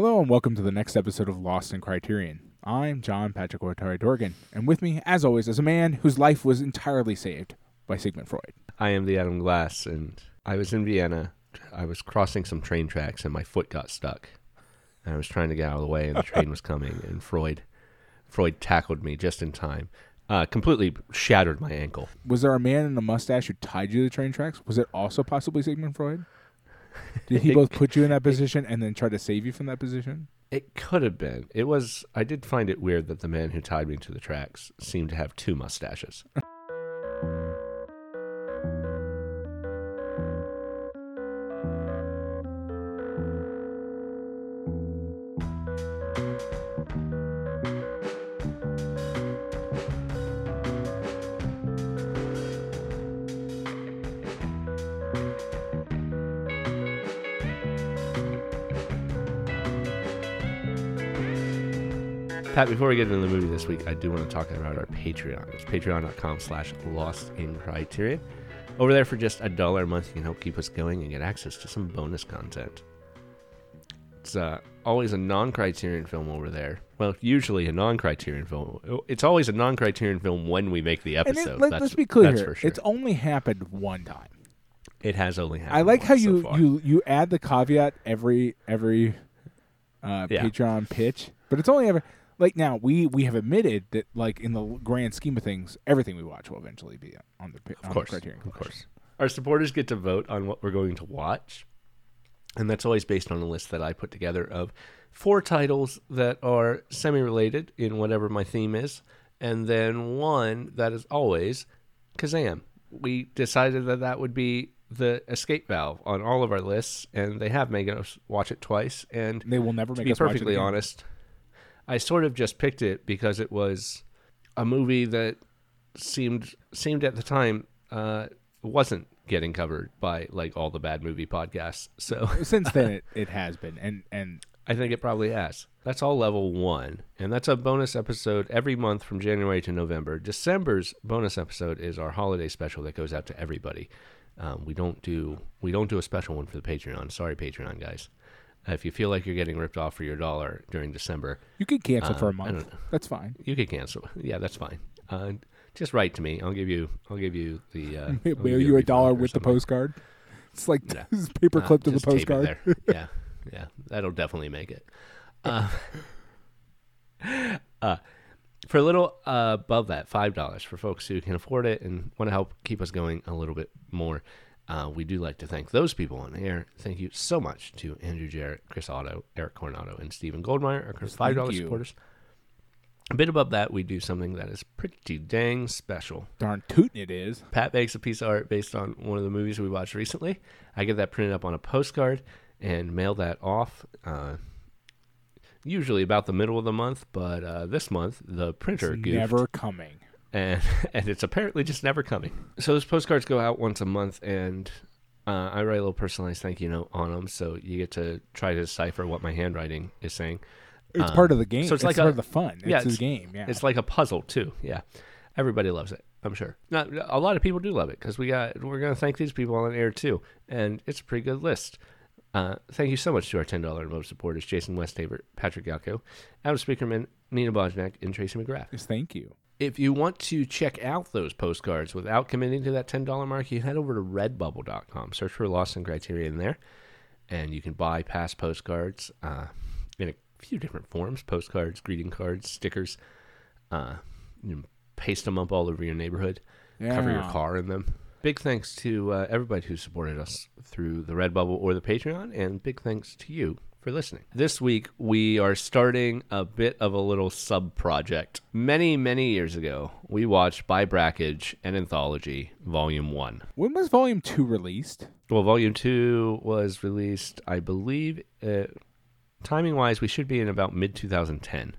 Hello and welcome to the next episode of Lost in Criterion. I'm John Patrick Watari Dorgan, and with me, as always, is a man whose life was entirely saved by Sigmund Freud. I am the Adam Glass, and I was in Vienna. I was crossing some train tracks, and my foot got stuck. And I was trying to get out of the way, and the train was coming, and Freud, Freud tackled me just in time. Uh, completely shattered my ankle. Was there a man in a mustache who tied you to the train tracks? Was it also possibly Sigmund Freud? Did he It- both put you in that position and then try to save you from that position? It could have been. It was. I did find it weird that the man who tied me to the tracks seemed to have two mustaches. Pat, before we get into the movie this week, I do want to talk about our Patreon. It's patreon.com slash lost in criterion. Over there for just a dollar a month, you can help keep us going and get access to some bonus content. It's uh, always a non-criterion film over there. Well, usually a non-criterion film. It's always a non-criterion film when we make the episode. it, let, that's, us be clear that's for sure. It's only happened one time. it has only happened I like how so you, far. you you add the caveat every every uh, Yeah. Patreon pitch, but it's only ever like now we we have admitted that like in the grand scheme of things, everything we watch will eventually be on the Of on course, the Criterion. of course. Our supporters get to vote on what we're going to watch, and that's always based on a list that I put together of four titles that are semi-related in whatever my theme is, and then one that is always Kazaam. We decided that that would be the escape valve on all of our lists, and they have made us watch it twice. And They will never to make be us watch it perfectly honest, I sort of just picked it because it was a movie that seemed seemed at the time uh, wasn't getting covered by like all the bad movie podcasts. So Since then, it, it has been, and and I think it probably has. That's all level one, and that's a bonus episode every month from January to November. December's bonus episode is our holiday special that goes out to everybody. Um, we don't do we don't do a special one for the Patreon. Sorry, Patreon guys. Uh, if you feel like you're getting ripped off for your dollar during December, you could cancel for a Um, month. That's fine. you could cancel. Yeah, that's fine. Uh, just write to me. I'll give you. I'll give you the. Uh, Mail you a refund dollar with the postcard. It's like Yeah. this paper Uh, clip to the just tape it postcard. yeah, yeah, that'll definitely make it. Uh, uh, for a little uh, above that, five dollars for folks who can afford it and want to help keep us going a little bit more. Uh, we do like to thank those people on air. Thank you so much to Andrew Jarrett, Chris Otto, Eric Coronado, and Stephen Goldmeyer, our five dollars supporters. A bit above that, we do something that is pretty dang special. Darn tootin' it is. Pat makes a piece of art based on one of the movies we watched recently. I get that printed up on a postcard and mail that off. Uh, usually about the middle of the month, but uh, this month the printer goofed, never coming. And and it's apparently just never coming. So those postcards go out once a month, and uh, I write a little personalized thank you note on them, so you get to try to decipher what my handwriting is saying. It's Um, part of the game. so it's it's like part a- of the fun. yeah, it's the it's- game. Yeah. It's like a puzzle too. Yeah, everybody loves it. I'm sure. Not a lot of people do love it because we got we're gonna thank these people on air too, and it's a pretty good list. Uh, thank you so much to our ten dollar and above supporters: Jason Westhaver, Patrick Galco, Adam Speakerman, Nina Bojnak, and Tracy McGrath. Yes, thank you. If you want to check out those postcards without committing to that ten dollar mark, you head over to Redbubble.com. Search for Lost in Criterion there, and you can buy past postcards uh, in a few different forms: postcards, greeting cards, stickers. Uh, you paste them up all over your neighborhood, cover your car in them. Big thanks to uh, everybody who supported us through the Redbubble or the Patreon, and big thanks to you for listening. This week, we are starting a bit of a little sub project. Many, many years ago, we watched By Brakhage and Anthology Volume 1. When was Volume Two released? Well, Volume 2 was released, I believe, uh, timing wise, we should be in about mid 2010.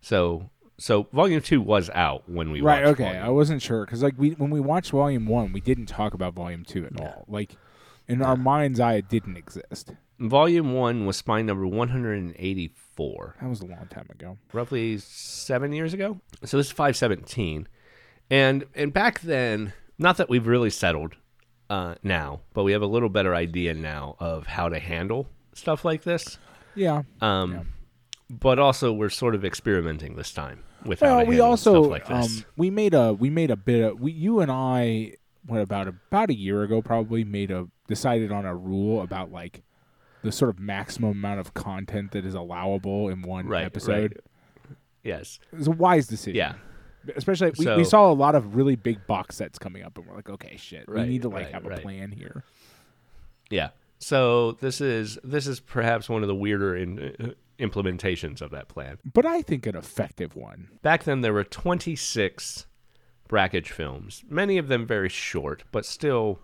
So. So volume two was out when we right. Okay. Volume I wasn't sure because like we when we watched Volume One, we didn't talk about Volume Two at all. Like in our mind's eye, it didn't exist. Volume one was spine number 184, That was a long time ago. roughly seven years ago. So this is 517, and and back then, not that we've really settled uh, now, but we have a little better idea now of how to handle stuff like this. Yeah. Um, but also we're sort of experimenting this time with how Well, we handle also stuff like this. um, we made a we made a bit of we you and I what about about a year ago probably made a decided on a rule about like the sort of maximum amount of content that is allowable in one right, episode. right. Yes. It was a wise decision. Yeah. Especially we, So- we saw a lot of really big box sets coming up and we're like, okay, shit. we need to like right, have a right. plan here. Yeah. So this is this is perhaps one of the weirder in, uh, implementations of that plan. But I think an effective one. Back then, there were 26 Brakhage films, many of them very short, but still,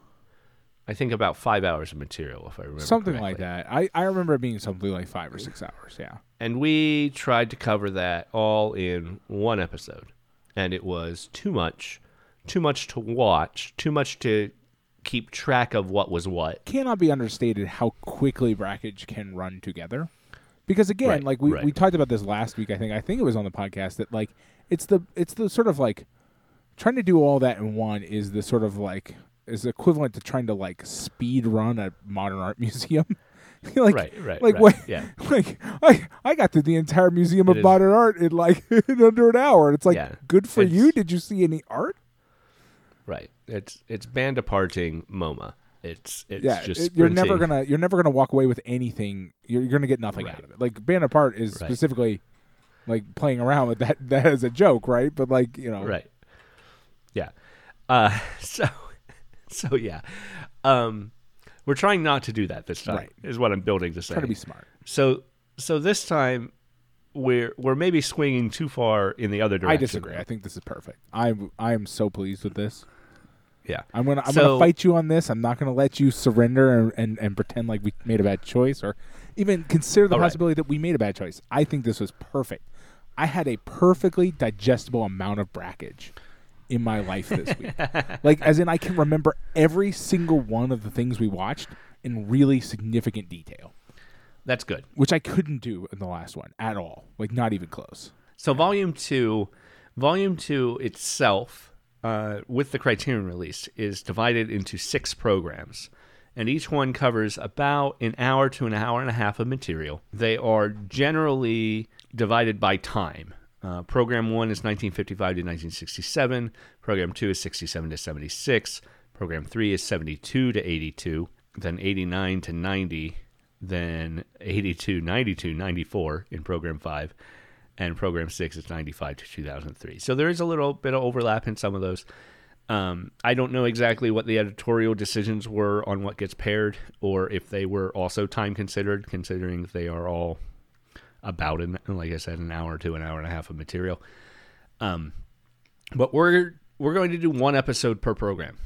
I think about five hours of material, if I remember. something correctly. like that. I, I remember it being something like five or six hours, yeah. And we tried to cover that all in one episode. And it was too much, too much to watch, too much to keep track of what was what. cannot be understated how quickly Brakhage can run together. Because again, Right, like we, right. we talked about this last week, I think I think it was on the podcast that like it's the it's the sort of like trying to do all that in one is the sort of like is equivalent to trying to like speed run a modern art museum. like right, right, like right. what Yeah, like I I got through the entire museum It of is- modern art in like in under an hour. It's like Yeah. good for It's- you. Did you see any art? right. It's it's band departing MoMA. It's it's yeah, just it- you're never gonna you're never gonna walk away with anything. You're, you're gonna get nothing Right. out of it. Like Bande à part is Right. specifically like playing around with that that as a joke, right? But like you know, Right. Yeah. Uh, so, so yeah. Um, we're trying not to do that this time. Right. Is what I'm building to say. try to be smart. so, so this time we're we're maybe swinging too far in the other direction. I disagree. I think this is perfect. I'm I am so pleased with this. Yeah. I'm gonna I'm So- gonna fight you on this. I'm not gonna let you surrender and, and, and pretend like we made a bad choice or even consider the All right. possibility that we made a bad choice. I think this was perfect. I had a perfectly digestible amount of Brakhage in my life this week. like as in I can remember every single one of the things we watched in really significant detail, That's good. which I couldn't do in the last one at all. Like not even close. So volume two, volume two itself, uh, with the Criterion release, is divided into six programs, and each one covers about an hour to an hour and a half of material. They are generally divided by time. Uh, program one is 1955 to 1967. Program two is 67 to 76. Program three is 72 to 82. Then 89 to 90. Then 82, 92, 94 in program five and program six is 95 to 2003 so there is a little bit of overlap in some of those um, i don't know exactly what the editorial decisions were on what gets paired or if they were also time considered considering they are all about an like i said an hour to an hour and a half of material um, but we're we're going to do one episode per program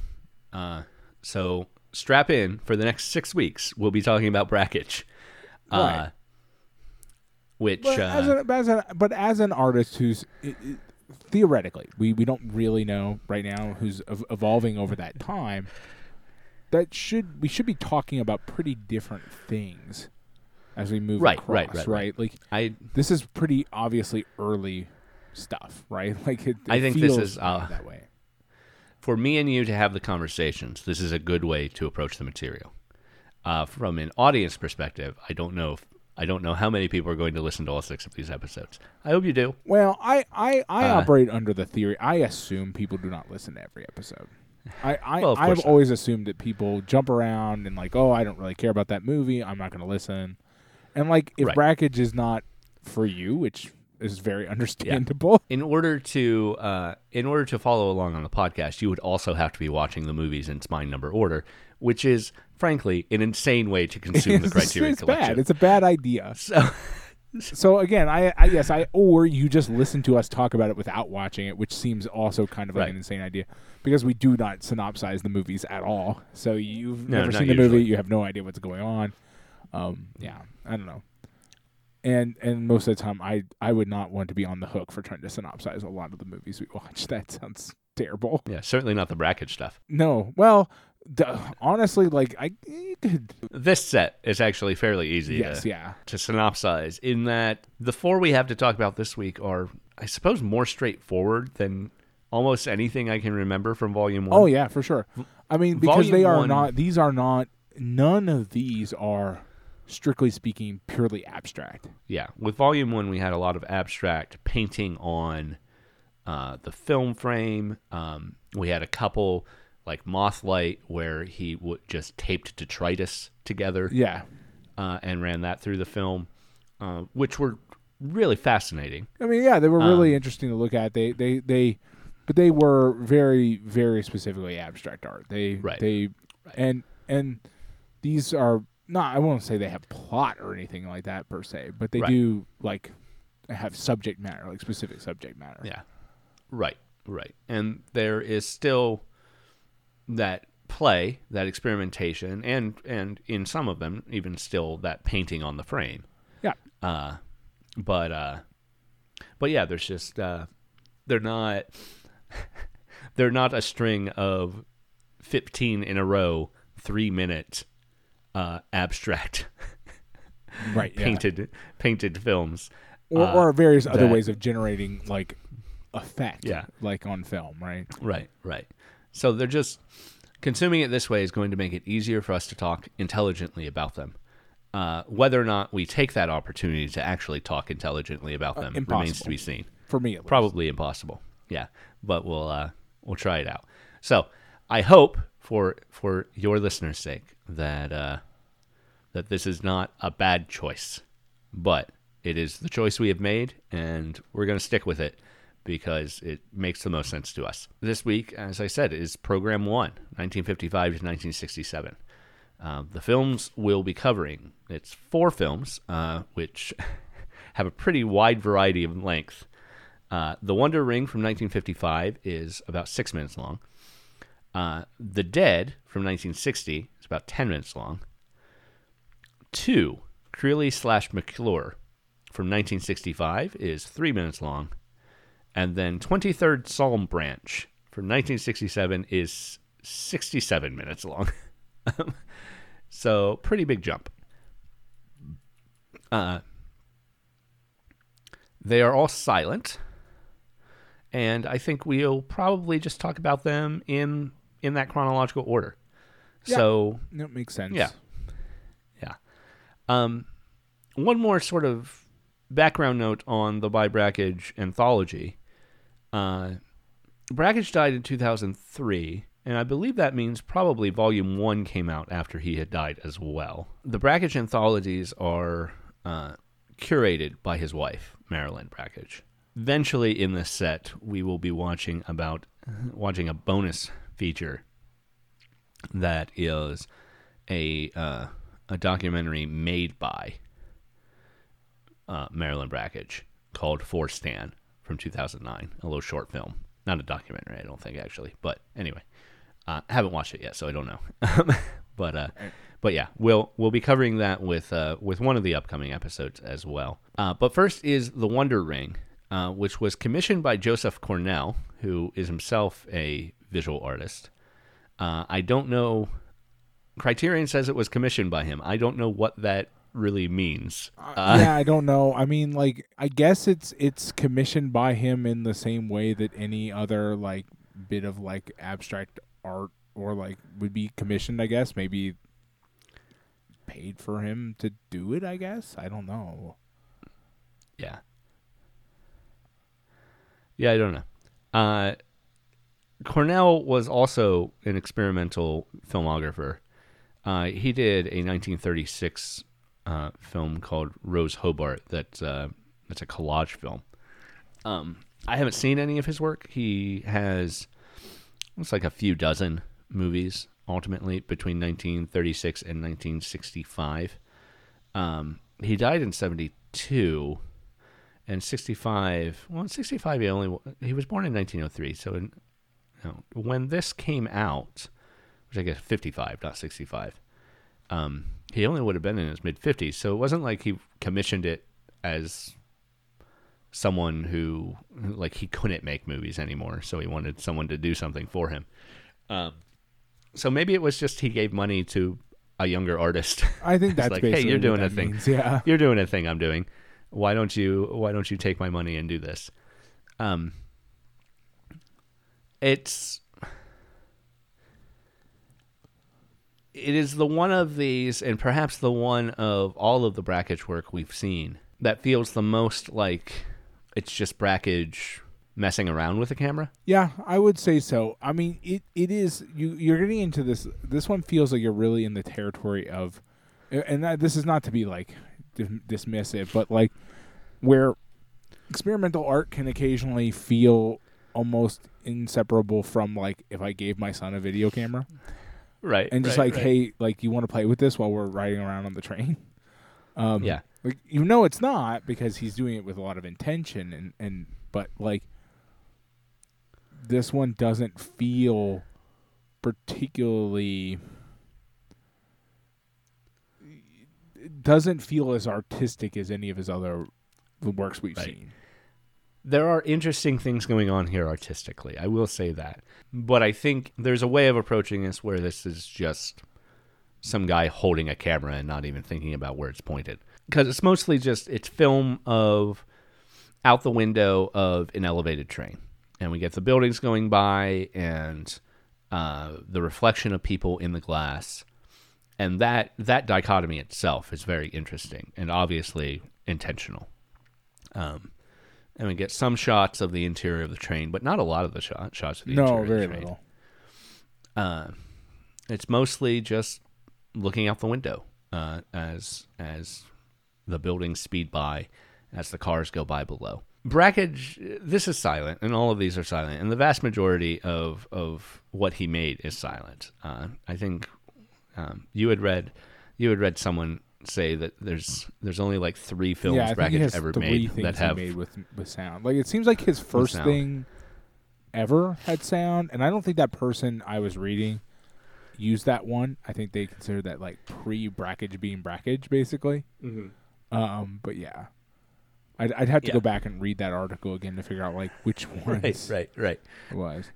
uh, so strap in for the next six weeks we'll be talking about Brakhage uh, Right. which But, uh, as an, but, as an, but as an artist who's i i theoretically, we, we don't really know right now who's ev- evolving over that time. That should we should be talking about pretty different things as we move Right, across, right, right, right. Like I this is pretty obviously early stuff, right? Like it, I it think this is, uh, that way. for me and you to have the conversations, this is a good way to approach the material. Uh, from an audience perspective, I don't know if I don't know how many people are going to listen to all six of these episodes. I hope you do. Well, I I, I Uh, operate under the theory. I assume people do not listen to every episode. I, I well, I've not. always assumed that people jump around and like, oh, I don't really care about that movie. I'm not going to listen. And like, if Right. Brakhage is not for you, which is very understandable. In order to uh, in order to follow along on the podcast, you would also have to be watching the movies in spine number order, which is frankly an insane way to consume the Criterion it's Collection. bad. It's a bad idea. so So again, I, I yes, I or you just listen to us talk about it without watching it, which seems also kind of like Right. an insane idea because we do not synopsize the movies at all. So you've No, never seen the movie, you have no idea what's going on. Um, yeah, I don't know. And and most of the time, I I would not want to be on the hook for trying to synopsize a lot of the movies we watch. That sounds terrible. yeah, certainly not the bracket stuff. No, well, the, honestly, like I could This set is actually fairly easy. yes, to, yeah. to synopsize in that the four we have to talk about this week are, I suppose, more straightforward than almost anything I can remember from Volume oh, One. Oh yeah, for sure. I mean, because Volume they are one- not; these are not. None of these are strictly speaking, purely abstract. Yeah, with volume one, we had a lot of abstract painting on uh, the film frame. Um, we had a couple like Mothlight where he w- just taped detritus together Yeah. uh, and ran that through the film, uh, which were really fascinating. I mean, yeah, they were really Um, interesting to look at. They, they, they, but they were very, very specifically abstract art. They, Right. they, and and these are not. I won't say they have plot or anything like that per se, but they Right. do like have subject matter, like specific subject matter. Yeah. Right, right. And there is still that play, that experimentation, and and in some of them even still that painting on the frame. Yeah. Uh, but uh, but yeah, there's just uh, they're not they're not a string of fifteen in a row, three minute uh, abstract Right. yeah. painted painted films. or, uh, or various other ways of generating like effect. Yeah. Like on film, right? Right, right. So they're just consuming it this way is going to make it easier for us to talk intelligently about them. Uh, whether or not we take that opportunity to actually talk intelligently about them remains to be seen. For me, at least. Probably impossible. Yeah, but we'll uh, we'll try it out. So I hope for for your listeners' sake that uh, that this is not a bad choice, but it is the choice we have made, and we're going to stick with it because it makes the most sense to us. This week, as I said, is Program One, 1955 to 1967. Uh, the films we'll be covering, it's four films, uh, which have a pretty wide variety of length. Uh, the Wonder Ring from 1955 is about six minutes long. Uh, the Dead from 1960 is about 10 minutes long. Two, Creeley slash McClure from 1965 is three minutes long. And then 23rd Psalm Branch from 1967 is 67 minutes long. so, pretty big jump. Uh, they are all silent, and I think we'll probably just talk about them in in that chronological order. Yeah. So, That makes sense. Yeah. yeah. Um, one more sort of background note on the By Brakhage anthology. Uh, Brakhage died in 2003, and I believe that means probably Volume 1 came out after he had died as well. The Brakhage anthologies are uh, curated by his wife, Marilyn Brakhage. Eventually, in this set, we will be watching about watching a bonus feature that is a uh, a documentary made by uh, Marilyn Brakhage called For Stan from 2009, a little short film, not a documentary, I don't think actually, but anyway, uh, haven't watched it yet, so I don't know. but uh, but yeah, we'll we'll be covering that with uh, with one of the upcoming episodes as well. Uh, but first is the Wonder Ring, uh, which was commissioned by Joseph Cornell, who is himself a visual artist. Uh, I don't know. Criterion says it was commissioned by him. I don't know what that really means. Uh, yeah, I don't know. I mean, like, I guess it's it's commissioned by him in the same way that any other like bit of like abstract art or like would be commissioned. I guess maybe paid for him to do it. I guess I don't know. Yeah. Yeah, I don't know. Uh, Cornell was also an experimental filmographer. Uh, he did a 1936 uh, film called Rose Hobart. That's uh, that's a collage film. Um, I haven't seen any of his work. He has looks like a few dozen movies ultimately between 1936 and 1965. Um, he died in 72 and 65 well in 65 he only he was born in 1903 so in, you know, when this came out which i guess 55 not 65 um, he only would have been in his mid 50s so it wasn't like he commissioned it as someone who like he couldn't make movies anymore so he wanted someone to do something for him um, so maybe it was just he gave money to a younger artist I think that's like, hey, you're doing a thing. means, Yeah. you're doing a thing I'm doing. Why don't you why don't you take my money and do this? Um it's it is the one of these, and perhaps the one of all of the Brakhage work we've seen that feels the most like it's just Brakhage messing around with the camera. Yeah, I would say so. I mean, it it is you you're getting into this. This one feels like you're really in the territory of, and that, this is not to be like dismissive, but like where experimental art can occasionally feel almost inseparable from like if I gave my son a video camera. Right. And just right, like, right. hey, like you want to play with this while we're riding around on the train? Um Yeah. Like you know it's not because he's doing it with a lot of intention and and but like this one doesn't feel particularly it doesn't feel as artistic as any of his other works we've Right. seen. there are interesting things going on here artistically. I will say that. But I think there's a way of approaching this where this is just some guy holding a camera and not even thinking about where it's pointed. Because it's mostly just it's film of out the window of an elevated train. And we get the buildings going by and uh, the reflection of people in the glass. And that that dichotomy itself is very interesting and obviously intentional. Um, and we get some shots of the interior of the train, but not a lot of the shot, shots of the No, interior very of the train. little. Uh, it's mostly just looking out the window uh, as as the buildings speed by, as the cars go by below. Brakhage, this is silent, and all of these are silent, and the vast majority of of what he made is silent. Uh, I think um, you had read you had read someone say that there's there's only like three films yeah, I think Brakhage has ever three made things that have he made with with sound. Like it seems like his first thing ever had sound, and I don't think that person I was reading used that one. I think they consider that like pre Brakhage being Brakhage, basically. Um, but yeah, I'd, I'd have to Yeah. go back and read that article again to figure out like which ones right right right. it was.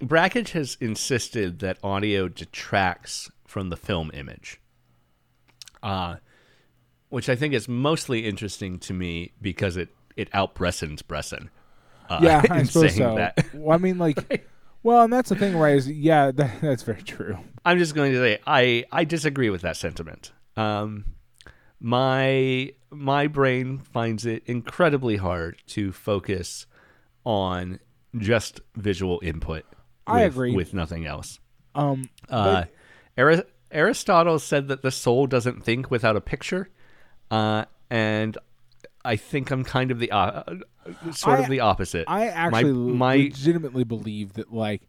Brakhage has insisted that audio detracts from the film image, uh, which I think is mostly interesting to me because it it out Bresson's Bresson. Uh, yeah, I suppose saying so. that. Well, I mean, like, well, and that's the thing, right? Is yeah, that, that's very true. I'm just going to say I I disagree with that sentiment. Um, my my brain finds it incredibly hard to focus on just visual input. I with- agree. with nothing else. Um, Uh, Ari- Aristotle said that the soul doesn't think without a picture, uh, and I think I'm kind of the uh, sort I- of the opposite. I actually my- legitimately believe that like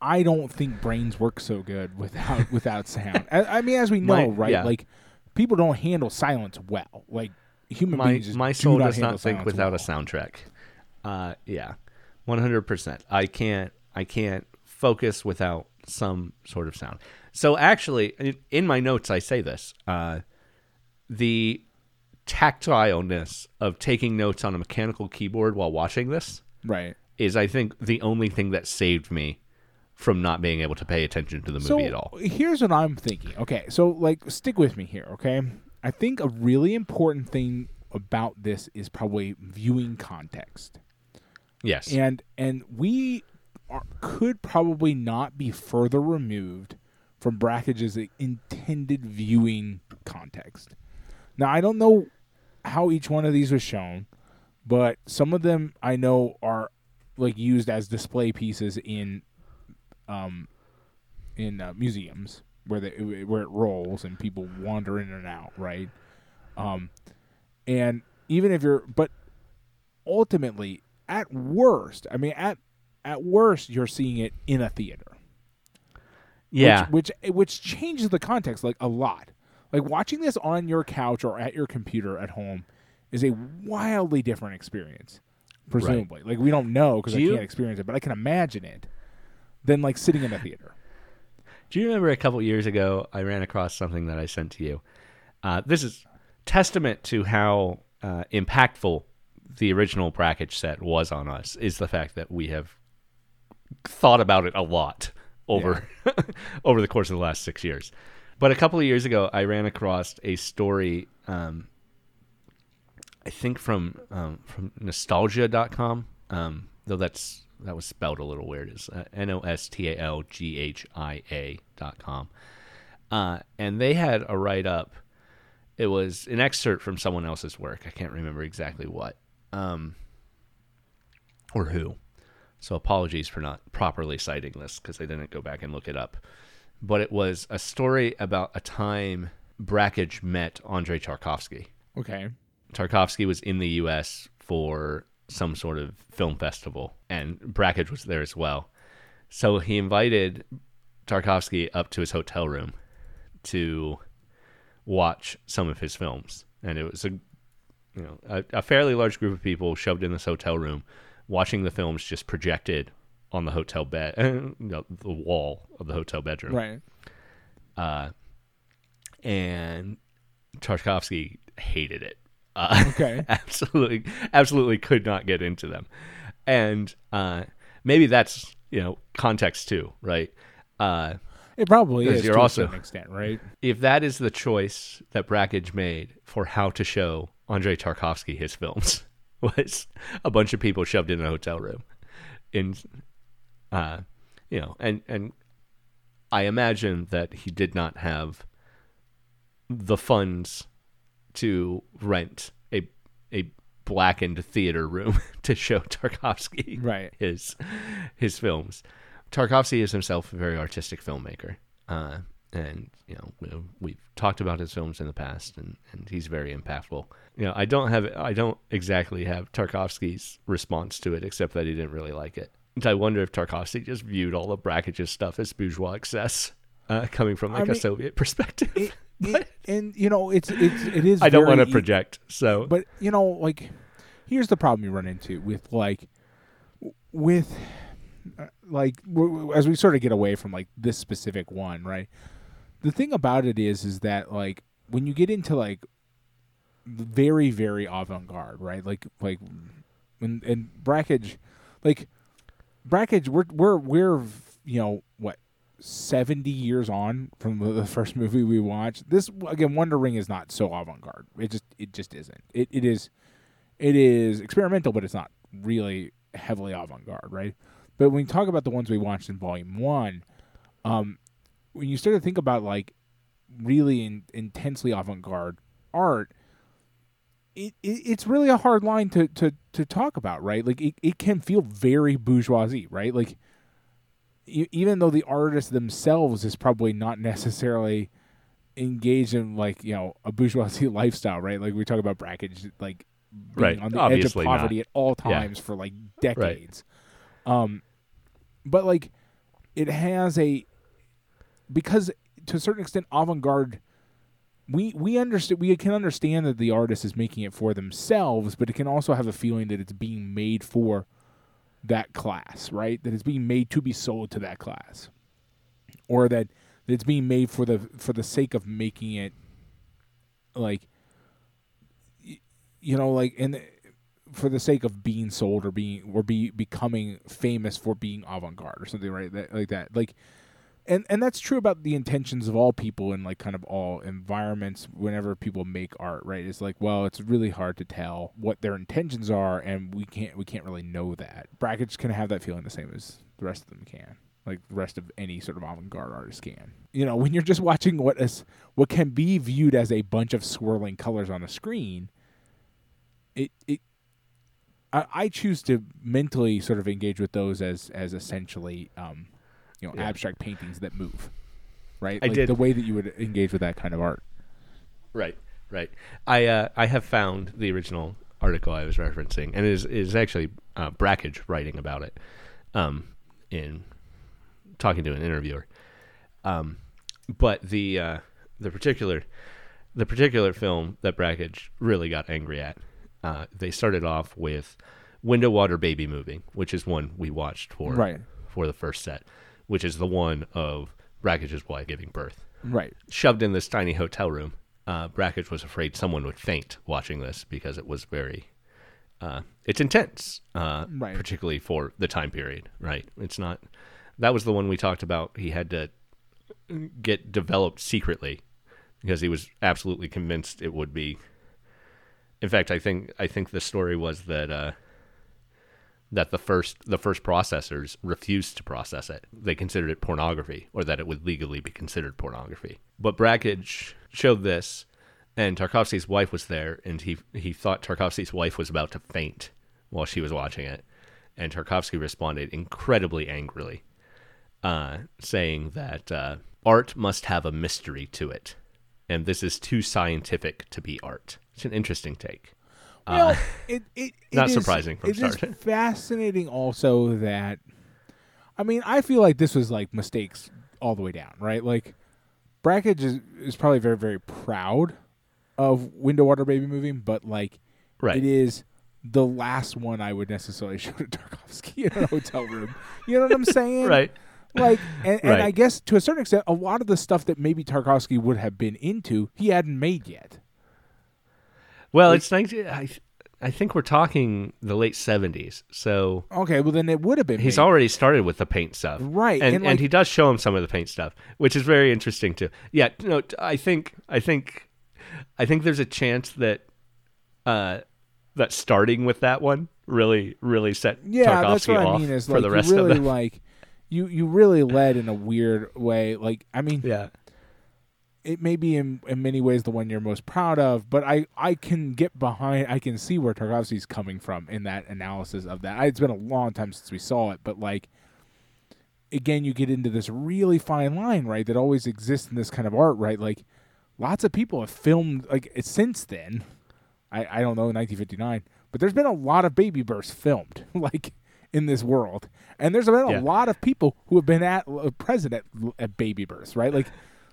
I don't think brains work so good without without sound. I, I mean, as we know, My- right? yeah. Like people don't handle silence well. Like human my beings, my do soul not does not think without well. a soundtrack. Uh, yeah, one hundred percent. I can't I can't focus without some sort of sound. So actually, in, my notes, I say this: uh, the tactileness of taking notes on a mechanical keyboard while watching this Right. is, I think, the only thing that saved me from not being able to pay attention to the movie so at all. here's what I'm thinking. Okay, so like stick with me here. Okay, I think a really important thing about this is probably viewing context. Yes. and and we are, could probably not be further removed from Brakhage's intended viewing context. Now I don't know how each one of these was shown, but some of them I know are like used as display pieces in um in uh, museums where they where it rolls and people wander in and out, right? Um and even if you're but ultimately at worst, I mean at at worst you're seeing it in a theater. yeah. Which which which changes the context like a lot. Like watching this on your couch or at your computer at home is a wildly different experience. Presumably. Like we don't know because Do I you- can't experience it, but I can imagine it than like sitting in a theater. Do you remember a couple years ago I ran across something that I sent to you? Uh, this is testament to how uh, impactful the original bracket set was on us. Is the fact that we have thought about it a lot over over the course of the last six years. But a couple of years ago, I ran across a story. Um, I think from um, from nostalgia.com, um, though that's that was spelled a little weird. Is uh, N O S T A L G H I A dot com. Uh, and they had a write up. It was an excerpt from someone else's work. I can't remember exactly what um, or who. So apologies for not properly citing this because I didn't go back and look it up. But it was a story about a time Brakhage met Andrei Tarkovsky. Okay. Tarkovsky was in the U.S. for some sort of film festival, and Brakhage was there as well. So he invited Tarkovsky up to his hotel room to watch some of his films, and it was a you know a, a fairly large group of people shoved in this hotel room, watching the films just projected on the hotel bed, you know, the wall of the hotel bedroom, Right. uh, and Tarkovsky hated it. Uh, Okay. absolutely, absolutely could not get into them, and uh, maybe that's you know context too, right? Uh, It probably is you're to also- a certain extent, right? if that is the choice that Brakhage made for how to show Andrei Tarkovsky his films, was a bunch of people shoved in a hotel room, in, uh, you know, and and I imagine that he did not have the funds to rent a a blackened theater room to show Tarkovsky Right. his his films. Tarkovsky is himself a very artistic filmmaker, uh, and you know we- we've talked about his films in the past, and, and he's very impactful. You know, I don't have I don't exactly have Tarkovsky's response to it, except that he didn't really like it. And I wonder if Tarkovsky just viewed all of Brakhage's stuff as bourgeois excess, uh, coming from like I a mean, Soviet perspective. It, it, and you know, it's it's it is. I don't want to project, so But you know, like, here's the problem you run into with like, with, uh, like, as we sort of get away from like this specific one, right? The thing about it is, is that like when you get into like very very avant garde, right? Like like, and and Brakhage, like Brakhage, we're we're we're you know what. 70 years on from the, first movie we watched this again wonder ring is not so avant-garde it just it just isn't it, it is it is experimental but it's not really heavily avant-garde right but when you talk about the ones we watched in volume one um when you start to think about like really in, intensely avant-garde art it, it it's really a hard line to to to talk about right like it, it can feel very bourgeoisie right like e- even though the artist themselves is probably not necessarily engaged in like you know a bourgeoisie lifestyle, right? Like we talk about Brakhage, like being Right. on the Obviously edge of poverty at all Yeah. times for like decades. Um, but like it has a because to a certain extent avant-garde. We we understand we can understand that the artist is making it for themselves, but it can also have a feeling that it's being made for that class, right? That it's being made to be sold to that class, or that, it's being made for the for the sake of making it, like, you know, like and for the sake of being sold or being or be becoming famous for being avant-garde or something, right? That like that, like. And, and that's true about the intentions of all people in like kind of all environments whenever people make art right? It's like well it's really hard to tell what their intentions are and we can't we can't really know that. Brackets can have that feeling the same as the rest of them can like the rest of any sort of avant-garde artist can. You know when you're just watching what is what can be viewed as a bunch of swirling colors on a screen it it I, I choose to mentally sort of engage with those as as essentially um you know Yeah. abstract paintings that move right I like did- the way that you would engage with that kind of art Right, right. I uh, I have found the original article I was referencing, and it is is actually uh, Brakhage writing about it, um, in talking to an interviewer. Um, but the uh, the particular the particular film that Brakhage really got angry at, uh, they started off with Window Water Baby Moving, which is one we watched for Right. for the first set, which is the one of Brakhage's wife giving birth right shoved in this tiny hotel room. Uh, Brakhage was afraid someone would faint watching this because it was very, uh, it's intense, uh, Right. particularly for the time period. Right? It's not. That was the one we talked about. He had to get developed secretly because he was absolutely convinced it would be. In fact, I think I think the story was that uh, that the first the first processors refused to process it. They considered it pornography, or that it would legally be considered pornography. But Brakhage showed this, and Tarkovsky's wife was there, and he he thought Tarkovsky's wife was about to faint while she was watching it, and Tarkovsky responded incredibly angrily, uh, saying that uh, art must have a mystery to it, and this is too scientific to be art. It's an interesting take. Well, Uh, it, it, it not is- surprising from it is start. fascinating also that, I mean, I feel like this was like mistakes all the way down, right? Like, Brakhage is, is probably very, very proud of Window Water Baby moving, but like, right. it is the last one I would necessarily show to Tarkovsky in a hotel room. You know what I'm saying? right. Like, and, and Right. I guess to a certain extent, a lot of the stuff that maybe Tarkovsky would have been into, he hadn't made yet. Well, Like- it's 19, I, I think we're talking the late 70s. So Okay, well then it would have been. he's made. already started with the paint stuff. Right, And, and, and, he does show him some of the paint stuff, which is very interesting too. Yeah, no, I think I think I think there's a chance that uh that starting with that one really really set Yeah, Tarkovsky that's what off I mean. Is for the rest really of the like you you really led in a weird way. Like I mean, Yeah. It may be in in many ways the one you're most proud of, but I I can get behind. I can see where Tarkovsky's coming from in that analysis of that. It's been a long time since we saw it, but like again, you get into this really fine line, right? That always exists in this kind of art, right? Like lots of people have filmed like since then. I I don't know 1959, but there's been a lot of baby births filmed, like in this world, and there's been a Yeah. lot of people who have been at uh, present at, at baby births, right? Like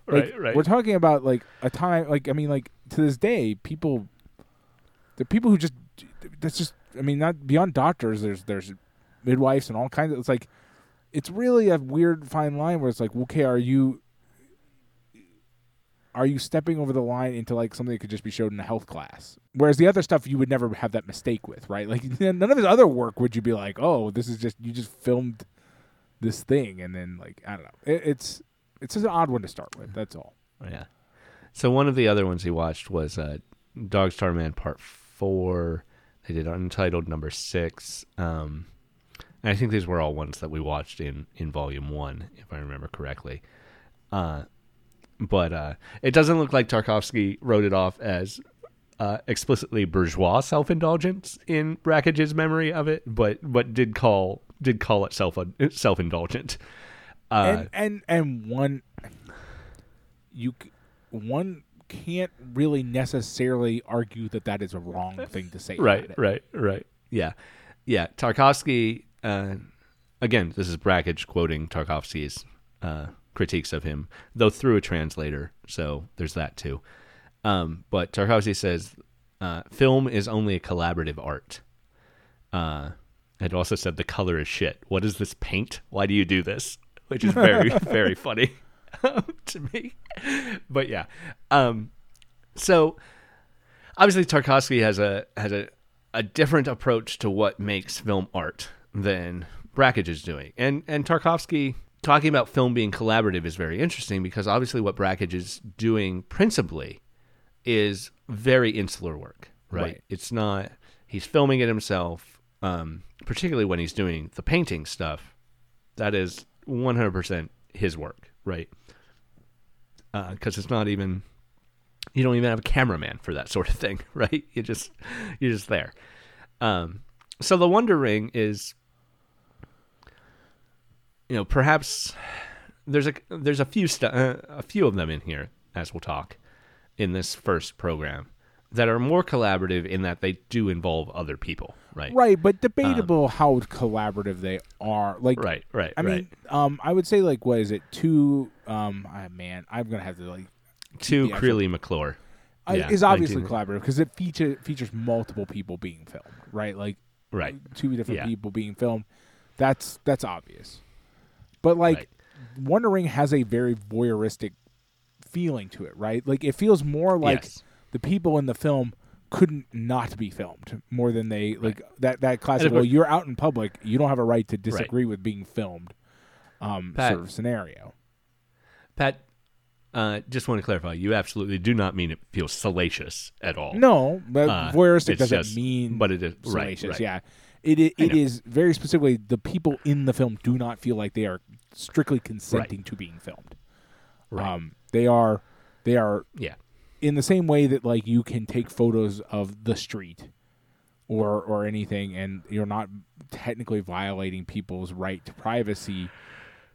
like, Right, right. We're talking about like a time, like I mean, like to this day, people, the people who just, that's just, I mean, not beyond doctors. There's there's midwives and all kinds of. It's like, it's really a weird fine line where it's like, okay, are you, are you stepping over the line into like something that could just be showed in a health class? Whereas the other stuff you would never have that mistake with, right? Like none of his other work would you be like, oh, this is just you just filmed this thing and then like I don't know. It, it's it's just an odd one to start with. That's all. Yeah. So one of the other ones he watched was uh, Dog Star Man Part Four. They did Untitled Number Six. Um, and I think these were all ones that we watched in in Volume One, if I remember correctly. Uh, but uh, it doesn't look like Tarkovsky wrote it off as uh, explicitly bourgeois self indulgence in Brakhage's memory of it, but but did call did call it self self indulgent. Uh, and and and one you one can't really necessarily argue that that is a wrong thing to say. right, about it. right, right. Yeah, yeah. Tarkovsky. Uh, again, this is Brakhage quoting Tarkovsky's uh, critiques of him, though through a translator. So there's that too. Um, but Tarkovsky says uh, film is only a collaborative art. Uh, and also said the color is shit. What is this paint? Why do you do this? Which is very, very funny to me. But yeah. Um, so obviously Tarkovsky has a has a, a different approach to what makes film art than Brakhage is doing. And and Tarkovsky talking about film being collaborative is very interesting because obviously what Brakhage is doing principally is very insular work, right? Right. It's not he's filming it himself, um, particularly when he's doing the painting stuff. That is 100% his work, right? Because it's not even you don't even have a cameraman for that sort of thing, right? You just you're just there. Um, so the Wonder Ring is, you know, perhaps there's a there's a few stu- uh, a few of them in here as we'll talk in this first program that are more collaborative in that they do involve other people, right? Right, but debatable how collaborative they are. Like, Right, right, I right. mean, um, I would say like, what is it? Two, um, ah, man, I'm gonna have to like, two Creeley McClure. uh, Yeah, is obviously 19 collaborative because it feature features multiple people being filmed, right? Like, Right. two different Yeah. people being filmed. That's that's obvious. But like, Right. Wonder Ring has a very voyeuristic feeling to it, right? Like, it feels more like yes. The people in the film couldn't not be filmed more than they like that that classic well you're out in public you don't have a right to disagree with being filmed um Pat- sort of scenario Pat, Uh, just want to clarify. You absolutely do not mean it feels salacious at all. No, but Uh, voyeuristic doesn't just- mean but it is salacious. right. Yeah, it it, it is very specifically the people in the film do not feel like they are strictly consenting to being filmed. Right. Um, they are they are Yeah. In the same way that like you can take photos of the street or or anything and you're not technically violating people's right to privacy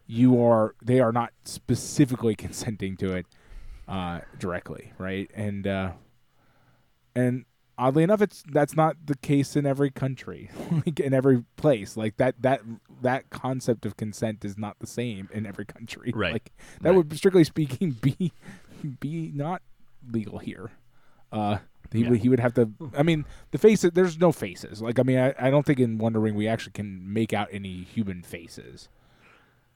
you are they are not specifically consenting to it uh directly right and uh and oddly enough it's that's not the case in every country like in every place like that that that concept of consent is not the same in every country Right. like that Right. would strictly speaking be be not legal here uh he Yeah. would he would have to I mean the faces there's no faces like I mean I, I don't think in Wonder Ring we actually can make out any human faces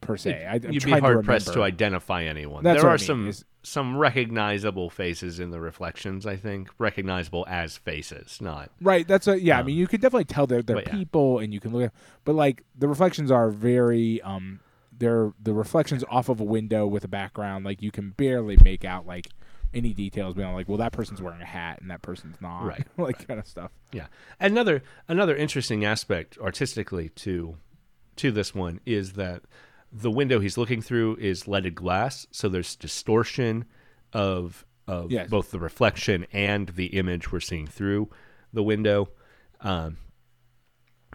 per se I, I'm You'd be trying to hard pressed to identify anyone. That's there are I mean, some is- some recognizable faces in the reflections. I think recognizable as faces, not Right. That's a yeah. I Um, mean, you can definitely tell they're they're but yeah. people, and you can look at, but like the reflections are very um, they're the reflections off of a window with a background. Like you can barely make out like any details beyond like, well, that person's wearing a hat and that person's not. Right, like kind of stuff. Yeah. Another another interesting aspect artistically to to this one is that the window he's looking through is leaded glass, so there's distortion of of Yes. both the reflection and the image we're seeing through the window. Um,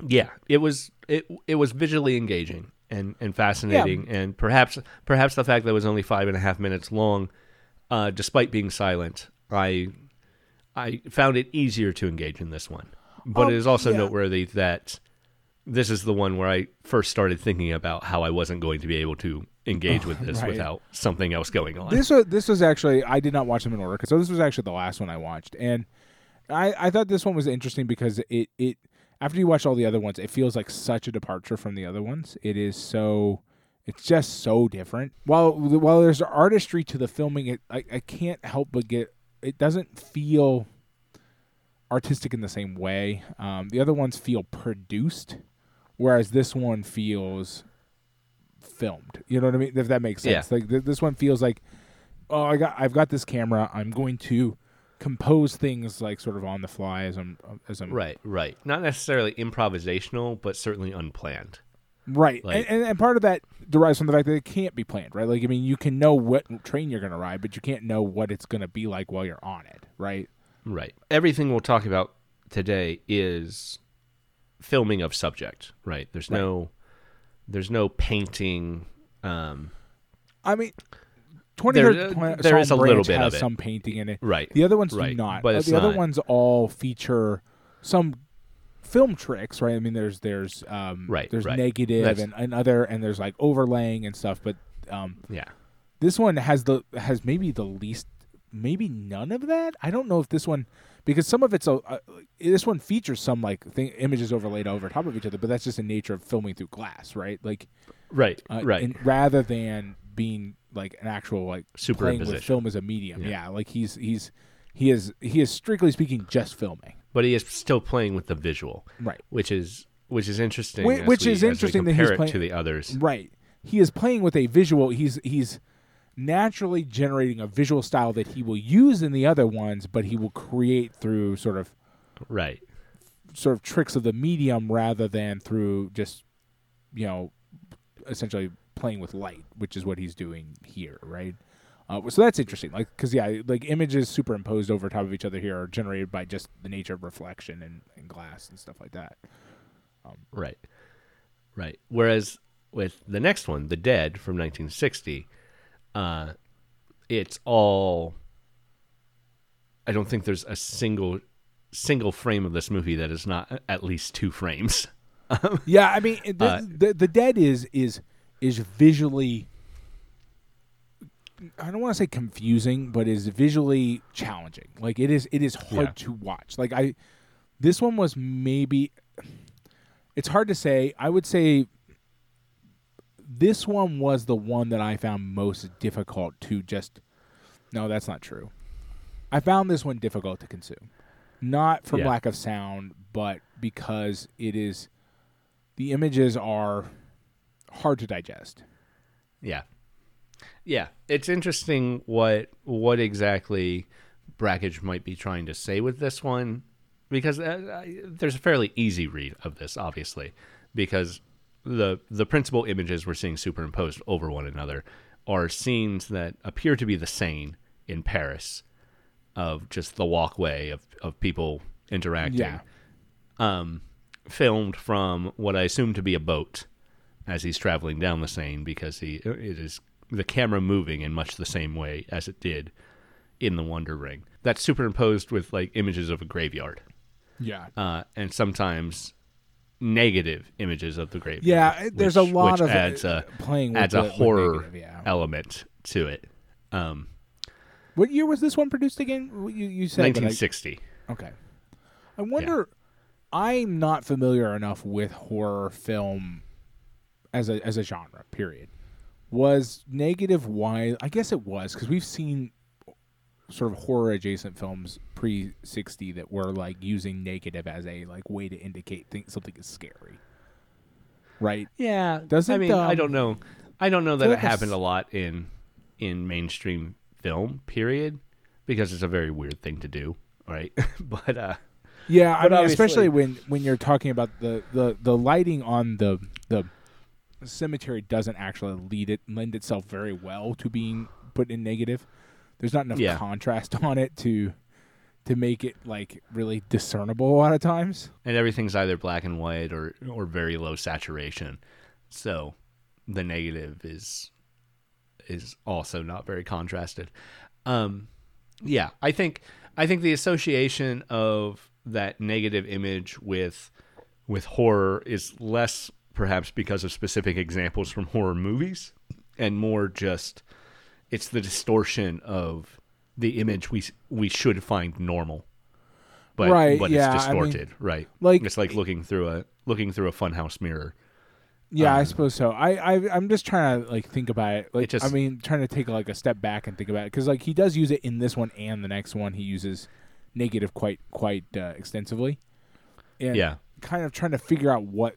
yeah, it was it it was visually engaging and and fascinating, and perhaps perhaps the fact that it was only five and a half minutes long, uh, despite being silent, I I found it easier to engage in this one. But Um, it is also yeah. noteworthy that this is the one where I first started thinking about how I wasn't going to be able to engage with this Right. without something else going on. This was this was actually I did not watch them in order so this was actually the last one I watched, and I I thought this one was interesting because it it after you watch all the other ones, it feels like such a departure from the other ones. It is so it's just so different. While while there's artistry to the filming, it I, I can't help but get it doesn't feel artistic in the same way. Um, the other ones feel produced, whereas this one feels filmed. You know what I mean? If that makes sense. Yeah. Like th- this one feels like, oh, I got I've got this camera. I'm going to compose things like sort of on the fly as I'm as I'm right, right. Not necessarily improvisational, but certainly unplanned. Right, Like- and, and and part of that derives from the fact that it can't be planned, right? Like, I mean, you can know what train you're going to ride, but you can't know what it's going to be like while you're on it, right? Right. Everything we'll talk about today is filming of subject, right? There's Right. no there's no painting um I mean, Twenty There- Third Pla- there is a little bit of it. some painting in it. right. The other ones Right, do not. but Uh, the other ones all feature some film tricks, right? I mean, there's there's um, Right, there's right. and, and other and there's like overlaying and stuff, but um, Yeah. this one has the has maybe the least maybe none of that i don't know if this one because some of it's a uh, this one features some like thing, images overlaid over top of each other but that's just the nature of filming through glass right like Right. uh, right. and rather than being like an actual like Superimposition. film as a medium yeah. Yeah. like he's he's he is he is strictly speaking just filming but he is still playing with the visual, right which is which is interesting. As which we- is interesting that he's playing- to the others. right he is playing with a visual he's he's naturally generating a visual style that he will use in the other ones but he will create through sort of Right. sort of tricks of the medium rather than through just you know essentially playing with light which is what he's doing here right uh, so that's interesting like because yeah like images superimposed over top of each other here are generated by just the nature of reflection and, and glass and stuff like that Right. Right. Whereas with the next one, The Dead from 1960, uh, it's all. I don't think there's a single single frame of this movie that is not at least two frames. yeah i mean the, Uh, the, the dead is is is visually I don't want to say confusing, but is visually challenging. Like it is, it is hard Yeah. to watch. Like I, this one was maybe. It's hard to say. I would say. This one was the one that I found most difficult to just. No, that's not true. I found this one difficult to consume, not from Yeah. lack of sound, but because it is. The images are hard to digest. Yeah. Yeah, it's interesting what what exactly Brakhage might be trying to say with this one, because uh, I, there's a fairly easy read of this, obviously, because the the principal images we're seeing superimposed over one another are scenes that appear to be the same in Paris, of just the walkway of of people interacting, Yeah. um, filmed from what I assume to be a boat as he's traveling down the Seine because he it is the camera moving in much the same way as it did in the Wonder Ring. That's superimposed with like images of a graveyard, Yeah. uh, and sometimes negative images of the graveyard. Yeah, it- there's a lot which of adds uh, a playing with adds a horror negative, yeah. element to it. Um, What year was this one produced again? You you said but I- 1960. Okay. I wonder. I'm not familiar enough with horror film as a as a genre. Period. Was negative why? I guess it was because we've seen sort of horror adjacent films pre sixty that were like using negative as a like way to indicate think something is scary. Right. Yeah, Doesn't, I mean I um, don't know. I don't know that it happened a happened lot in in mainstream film. Period, because it's a very weird thing to do, right? but uh, Yeah, I mean, especially when when you're talking about the the the lighting on the the cemetery doesn't actually lead it lend itself very well to being put in negative. There's not enough Yeah. contrast on it to to make it like really discernible a lot of times. and everything's either black and white or or very low saturation. So the negative is is also not very contrasted. Um yeah, I think I think the association of that negative image with with horror is less perhaps because of specific examples from horror movies and more just it's the distortion of the image we we should find normal. But Right, but yeah, it's I mean, distorted, right? like- it's like looking through a looking through a funhouse mirror. Yeah, I Um, suppose so. I, I I'm just trying to like think about it. Like It just- I mean, trying to take like a step back and think about it because like he does use it in this one and the next one. He uses negative quite quite uh, extensively. And Yeah. kind of trying to figure out what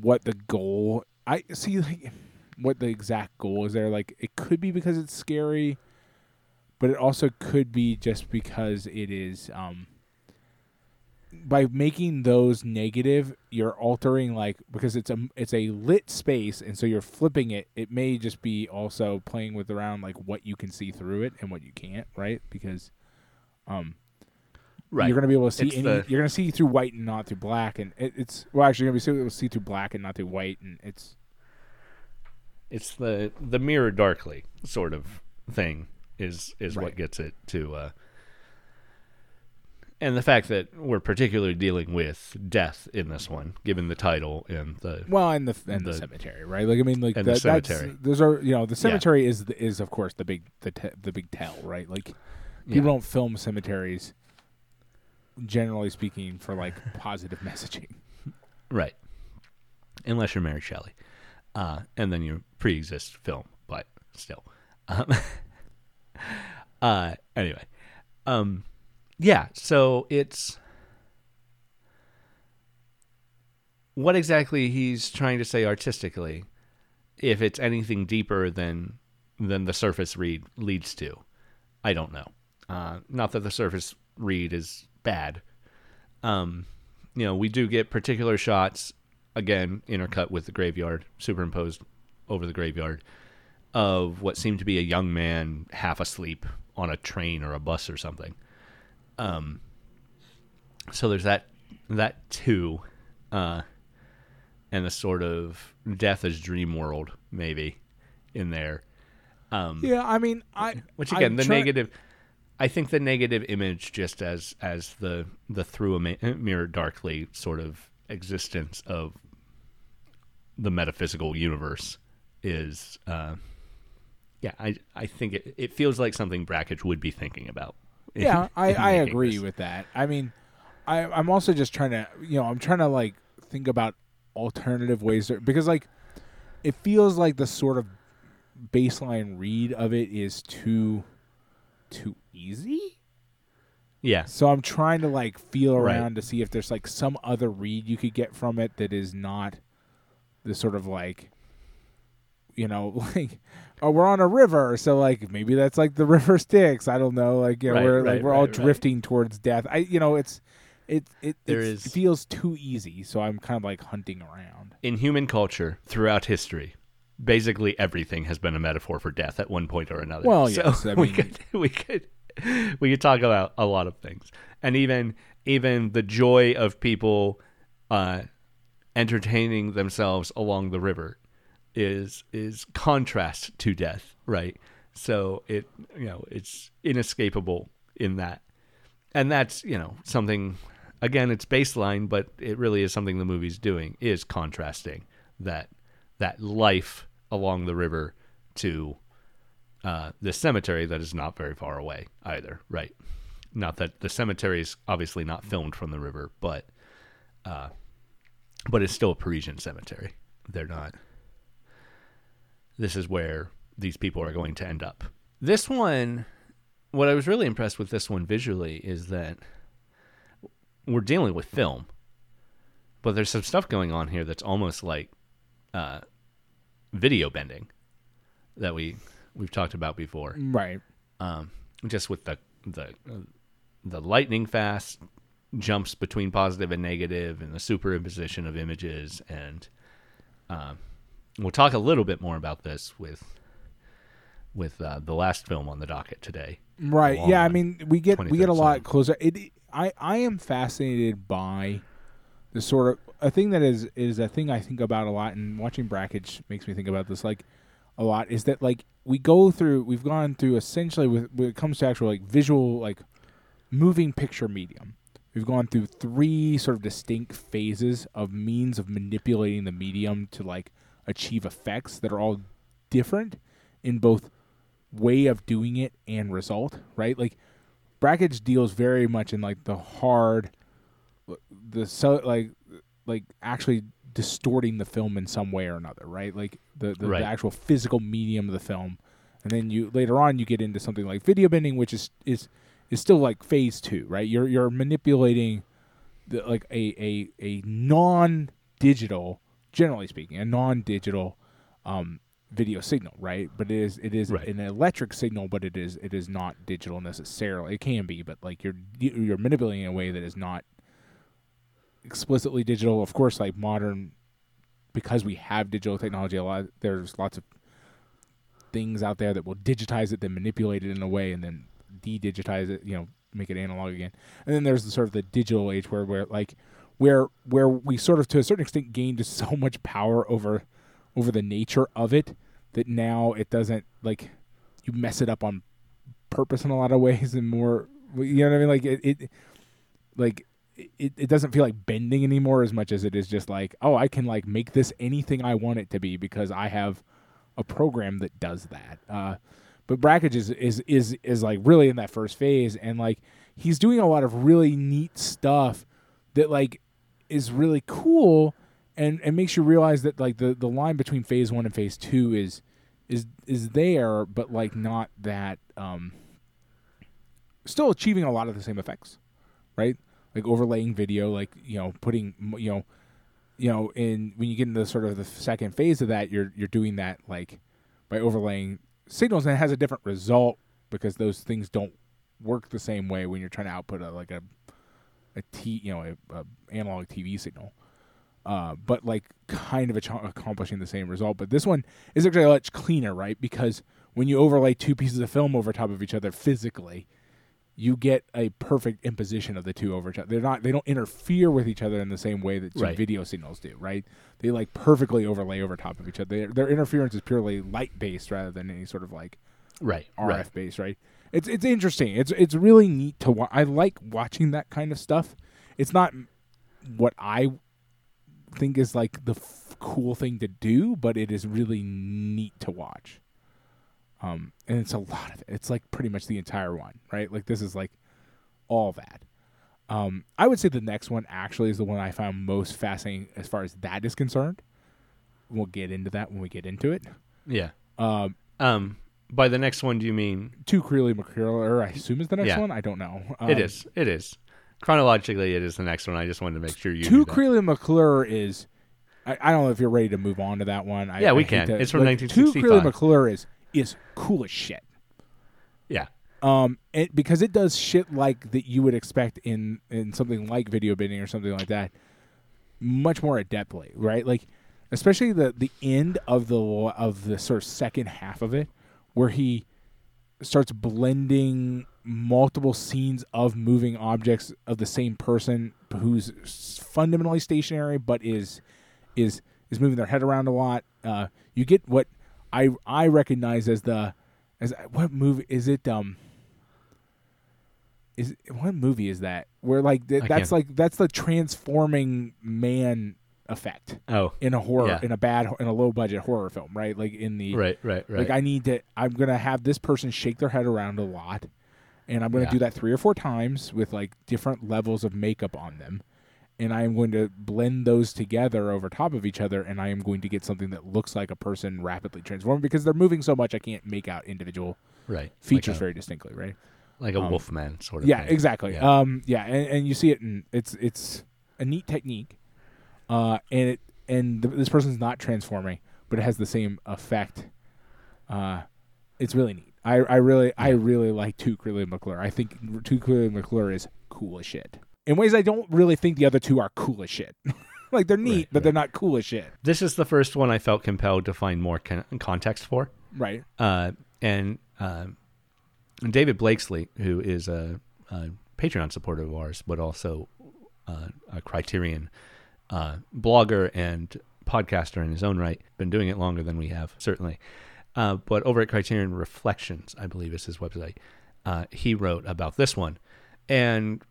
what the goal. I see like what the exact goal is there. Like it could be because it's scary, but it also could be just because it is. um by making those negative, you're altering like because it's a it's a lit space, and so you're flipping it. It may just be also playing with around like what you can see through it and what you can't, right? Because um, Right. you're gonna be able to see any, the- you're gonna see through white and not through black, and it, it's well actually you're gonna be able to see through black and not through white, and it's it's the the mirror darkly sort of thing is is Right. what gets it to uh and the fact that we're particularly dealing with death in this one, given the title and the well, and the and the, The- cemetery, right? Like I mean, like the that, that's- cemetery. Those are you know the cemetery is is of course the big the te- the big tell, right? Like yeah. people don't film cemeteries, generally speaking, for like positive messaging. right, unless you're Mary Shelley, uh, and then you pre-exist film, but still, um, uh, anyway, um, yeah. So it's what exactly he's trying to say artistically, if it's anything deeper than than the surface read leads to, I don't know. Uh, not that the surface read is bad. Um, you know, we do get particular shots again intercut with the graveyard, superimposed over the graveyard of what seemed to be a young man half asleep on a train or a bus or something. Um, so there's that that too, uh, and the sort of death as dream world maybe in there. Um, Yeah, I mean, I which again, I'm the try- negative. I think the negative image, just as as the the through a ma- mirror darkly sort of existence of the metaphysical universe, is. Uh, yeah, I I think it, it feels like something Brakhage would be thinking about. in- Yeah, I, in I agree this. with that. I mean, I I'm also just trying to you know I'm trying to like think about alternative ways to, because like it feels like the sort of baseline read of it is too too easy. Yeah, So I'm trying to like feel Right. around to see if there's like some other read you could get from it that is not the sort of like you know, like oh, we're on a river, so like maybe that's like the river Styx. I don't know, like you know, Right, we're right, like we're all right, right. drifting towards death. I you know, it's it it There it's- is- it feels too easy, so I'm kind of like hunting around. in human culture throughout history, basically everything has been a metaphor for death at one point or another. Well, so yes, I we could we could we could talk about a lot of things, and even even the joy of people uh, entertaining themselves along the river is is contrast to death, right? So it you know it's inescapable in that, and that's you know something. Again, it's baseline, but it really is something the movie's doing is contrasting that that life along the river to uh, the cemetery that is not very far away either, right? Not that the cemetery is obviously not filmed from the river, but uh, but it's still a Parisian cemetery. They're not. This is where these people are going to end up. This one, what I was really impressed with this one visually is that we're dealing with film, but there's some stuff going on here that's almost like uh, video bending that we we've talked about before Right. um, just with the the the lightning fast jumps between positive and negative and the superimposition of images and um, we'll talk a little bit more about this with with uh, the last film on the docket today Right. Yeah. I mean, we get we get a lot closer. It. I I am fascinated by the sort of a thing that is is a thing I think about a lot, and watching Brakhage makes me think about this like a lot. Is that like we go through? We've gone through essentially with when it comes to actual like visual like moving picture medium. We've gone through three sort of distinct phases of means of manipulating the medium to like achieve effects that are all different in both way of doing it and result, right? Like Brakhage deals very much in like the hard the so like like actually distorting the film in some way or another, right? Like the the, Right. the actual physical medium of the film. And then you later on you get into something like video bending which is is is still like phase 2, right? You're you're manipulating the, like a a a non-digital generally speaking, a non-digital um video signal, right? But it is it is Right. an electric signal, but it is it is not digital necessarily. It can be, but like you're you're manipulating in a way that is not explicitly digital. Of course, like modern, because we have digital technology, a lot there's lots of things out there that will digitize it, then manipulate it in a way, and then de-digitize it. You know, make it analog again. And then there's the sort of the digital age where where like where where we sort of to a certain extent gained so much power over over the nature of it that now it doesn't like you mess it up on purpose in a lot of ways and more you know what I mean like it, it like it, it doesn't feel like bending anymore as much as it is just like oh I can like make this anything I want it to be because I have a program that does that. Uh but Brakhage is is is is like really in that first phase and like he's doing a lot of really neat stuff that like is really cool and and makes you realize that like the the line between phase 1 and phase 2 is is is there but like not that um still achieving a lot of the same effects right like overlaying video like you know putting you know you know in when you get into sort of the second phase of that you're you're doing that like by overlaying signals and it has a different result because those things don't work the same way when you're trying to output a like a a t you know a, a analog TV signal uh, but like kind of ach- accomplishing the same result. But this one is actually a much cleaner, right? Because when you overlay two pieces of film over top of each other physically, you get a perfect imposition of the two over each other. They're not they don't interfere with each other in the same way that Right. video signals do, right? They like perfectly overlay over top of each other. Their, their interference is purely light based rather than any sort of like right RF right based, right? It's it's interesting. It's it's really neat to watch. I like watching that kind of stuff. It's not what I think is like the f- cool thing to do, but it is really neat to watch. Um, and it's a lot of it. It's like pretty much the entire one, right? Like this is like all that. Um, I would say the next one actually is the one I found most fascinating as far as that is concerned. We'll get into that when we get into it. yeah Um, um by the next one do you mean two Creeley McCullough, I assume is the next Yeah. one. I don't know. it Um, is it is chronologically it is the next one i just wanted to make sure you Two. Creeley McClure is I, I don't know if you're ready to move on to that one. I, Yeah, we I can. It's from like, Two 1965. Creeley McClure is is cool as shit. Yeah. Um, it, because it does shit like that you would expect in in something like video bending or something like that, much more adeptly, right? Like, especially the the end of the of the sort of second half of it, where he starts blending multiple scenes of moving objects of the same person who's fundamentally stationary but is is is moving their head around a lot. Uh, you get what I I recognize as the as what movie is it? Um, is what movie is that? Where like th- that's like that's the transforming man effect Oh, in a horror Yeah. in a bad in a low budget horror film, right? Like in the right, right, right. like I need to I'm gonna have this person shake their head around a lot, and I'm gonna Yeah. do that three or four times with like different levels of makeup on them, and I am going to blend those together over top of each other, and I am going to get something that looks like a person rapidly transforming because they're moving so much I can't make out individual right. features like a, very distinctly, right? like a um, wolfman sort of Yeah, thing. exactly. Yeah. Um, yeah, and, and you see it, and it's it's a neat technique, uh, and it and th- this person's not transforming, but it has the same effect. Uh, it's really neat. I I really I really like Creeley McClure. I think Creeley McClure is cool as shit in ways I don't really think the other two are cool as shit. like they're neat, Right, but they're not cool as shit. This is the first one I felt compelled to find more con- context for. Right. Uh, and uh, David Blakeslee, who is a, a Patreon supporter of ours, but also uh, a Criterion uh, blogger and podcaster in his own right, been doing it longer than we have, certainly. Uh, but over at Criterion Reflections, I believe is his website, uh, he wrote about this one. And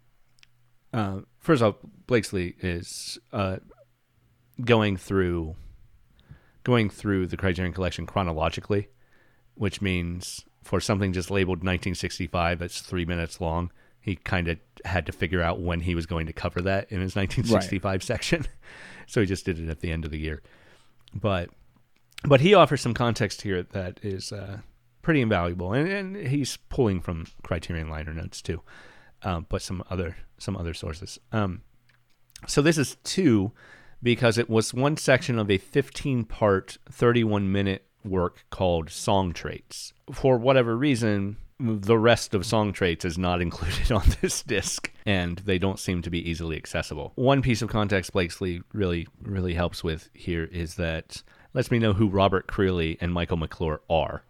uh, first off, Blakeslee is uh, going through going through the Criterion Collection chronologically, which means for something just labeled 1965 that's three minutes long, he kind of had to figure out when he was going to cover that in his 1965 section. so he just did it at the end of the year. But but he offers some context here that is uh, pretty invaluable, and, and he's pulling from Criterion liner notes too, um, but some other some other sources. Um, so this is two because it was one section of a 15 part, 31 minute work called Song Traits. For whatever reason, the rest of Song Traits is not included on this disc, and they don't seem to be easily accessible. One piece of context Blakeslee really, really helps with here is that lets me know who Robert Creeley and Michael McClure are.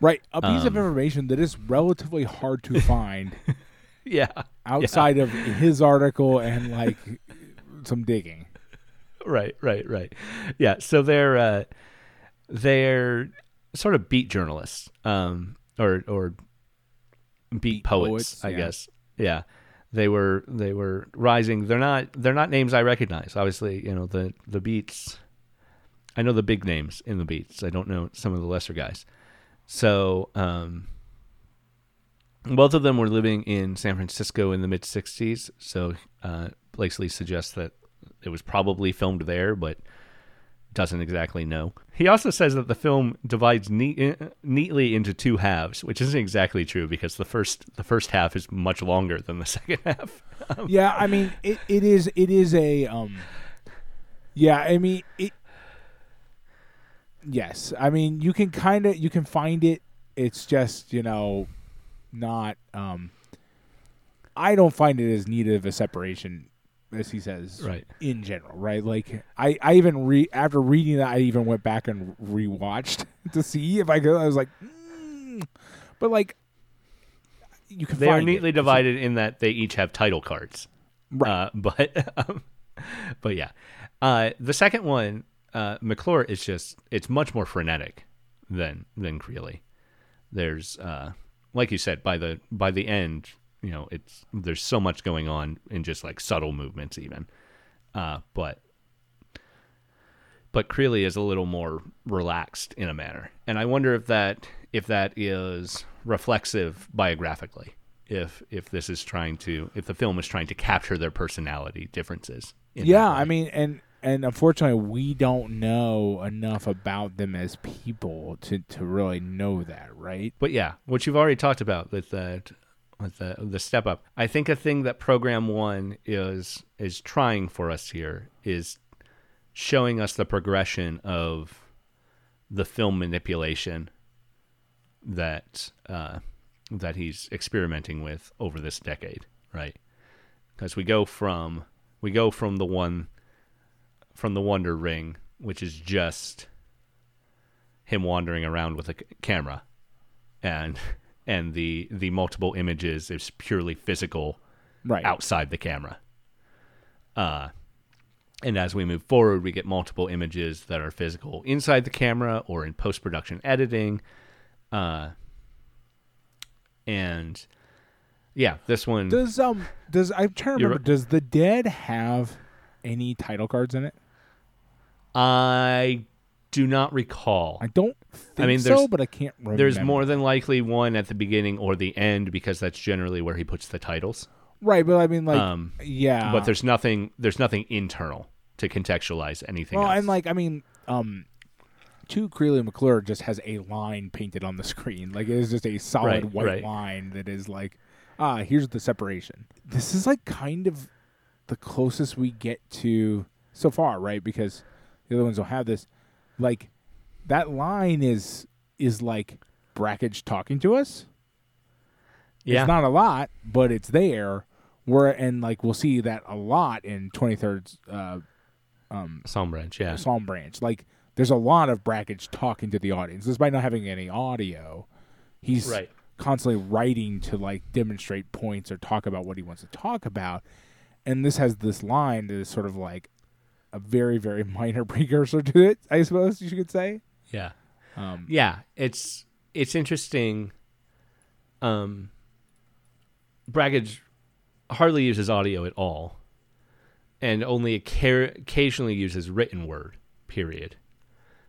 Right. A piece of Um, information that is relatively hard to find Yeah. outside of his article and like some digging. right, right, right. Yeah, so they're uh, they're sort of beat journalists, um, or or beat, Beat poets, poets, I yeah. guess. Yeah, they were they were rising. They're not they're not names I recognize. Obviously, you know the the beats. I know the big names in the beats. I don't know some of the lesser guys. So, um, both of them were living in San Francisco in the mid '60s. So, uh, Blakeslee suggests that it was probably filmed there, but doesn't exactly know. He also says that the film divides neat, neatly into two halves, which isn't exactly true because the first the first half is much longer than the second half. yeah, I mean it, it is it is a um yeah, I mean it Yes. I mean you can kind of you can find it it's just, you know, not um I don't find it as neat of a separation as he says Right. in general, right? Like I I even re after reading that I even went back and rewatched to see if I could I was like mm. but like you can They are neatly it. divided in that they each have title cards. Right. Uh, but um, but yeah, uh, the second one, uh, McClure is just it's much more frenetic than than Creeley. There's uh, like you said by the by the end, you know, it's there's so much going on in just like subtle movements even. Uh, but but Creeley is a little more relaxed in a manner, and I wonder if that if that is reflexive biographically. If if this is trying to if the film is trying to capture their personality differences. yeah i mean and and unfortunately we don't know enough about them as people to to really know that right But yeah, what you've already talked about with that with the the step up. I think a thing that program one is is trying for us here is showing us the progression of the film manipulation that uh, that he's experimenting with over this decade, right? Because we go from we go from the one from the Wonder Ring, which is just him wandering around with a c- camera, and and the the multiple images is purely physical right. outside the camera. Uh, and as we move forward, we get multiple images that are physical inside the camera or in post production editing. Uh, and yeah, this one. Does um does I'm trying to remember? Does the Dead have any title cards in it? I do not recall. I don't think mean, so, there's- but I can't remember. There's more than likely one at the beginning or the end because that's generally where he puts the titles. right, but I mean, like, um, yeah, but there's nothing. There's nothing internal to contextualize anything well, else. and like, I mean, um, two Creeley McClure just has a line painted on the screen, like it is just a solid Right, white right. line that is like, ah, here's the separation. This is like kind of the closest we get to so far, right? Because the other ones don't have this. Like, that line is is like Brakhage talking to us. yeah, It's not a lot, but it's there. Where and like we'll see that a lot in Twenty Third's uh, Psalm Branch. Yeah, Psalm Branch. Like there's a lot of Brakhage talking to the audience, despite not having any audio. He's Right. constantly writing to like demonstrate points or talk about what he wants to talk about. And this has this line that is sort of like a very very minor precursor to it, I suppose you could say. yeah. Um, yeah it's it's interesting um Brakhage hardly uses audio at all and only occasionally uses written word period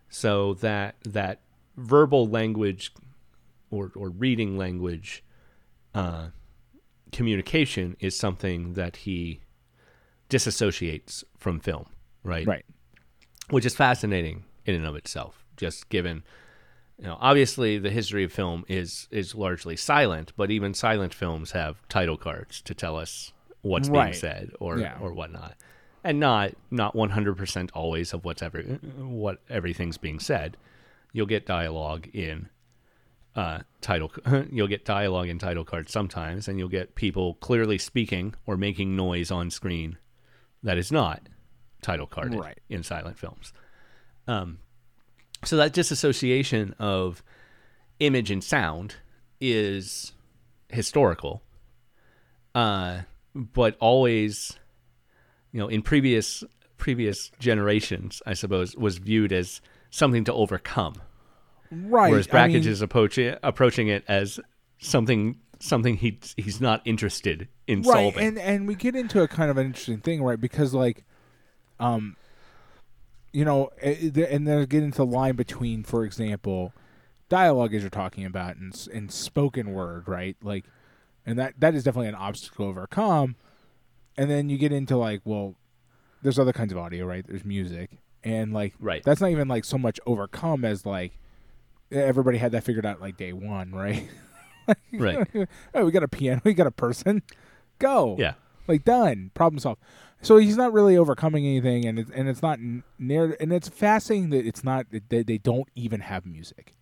so that that verbal language or or reading language uh communication is something that he disassociates from film right right. which is fascinating in and of itself. Just given, you know, obviously the history of film is is largely silent, but even silent films have title cards to tell us what's being said or Yeah. or whatnot, and not not one hundred percent always of what's every what everything's being said. You'll get dialogue in uh, title. You'll get dialogue in title cards sometimes, and you'll get people clearly speaking or making noise on screen that is not title carded Right. in silent films. Um, so that disassociation of image and sound is historical, uh, but always, you know, in previous previous generations, I suppose, was viewed as something to overcome. Right. Whereas I mean- is approaching approaching it as something something he he's not interested in right solving. and and we get into a kind of an interesting thing right because like um you know and then get into the line between for example dialogue as you're talking about and and spoken word right like and that that is definitely an obstacle to overcome and then you get into like well there's other kinds of audio right there's music and like Right. that's not even like so much overcome as like everybody had that figured out like day one right right. oh, we got a piano, we got a person. Go. Yeah. Like done. Problem solved. So he's not really overcoming anything, and it's and it's not near. And it's fascinating that it's not that they, they don't even have music.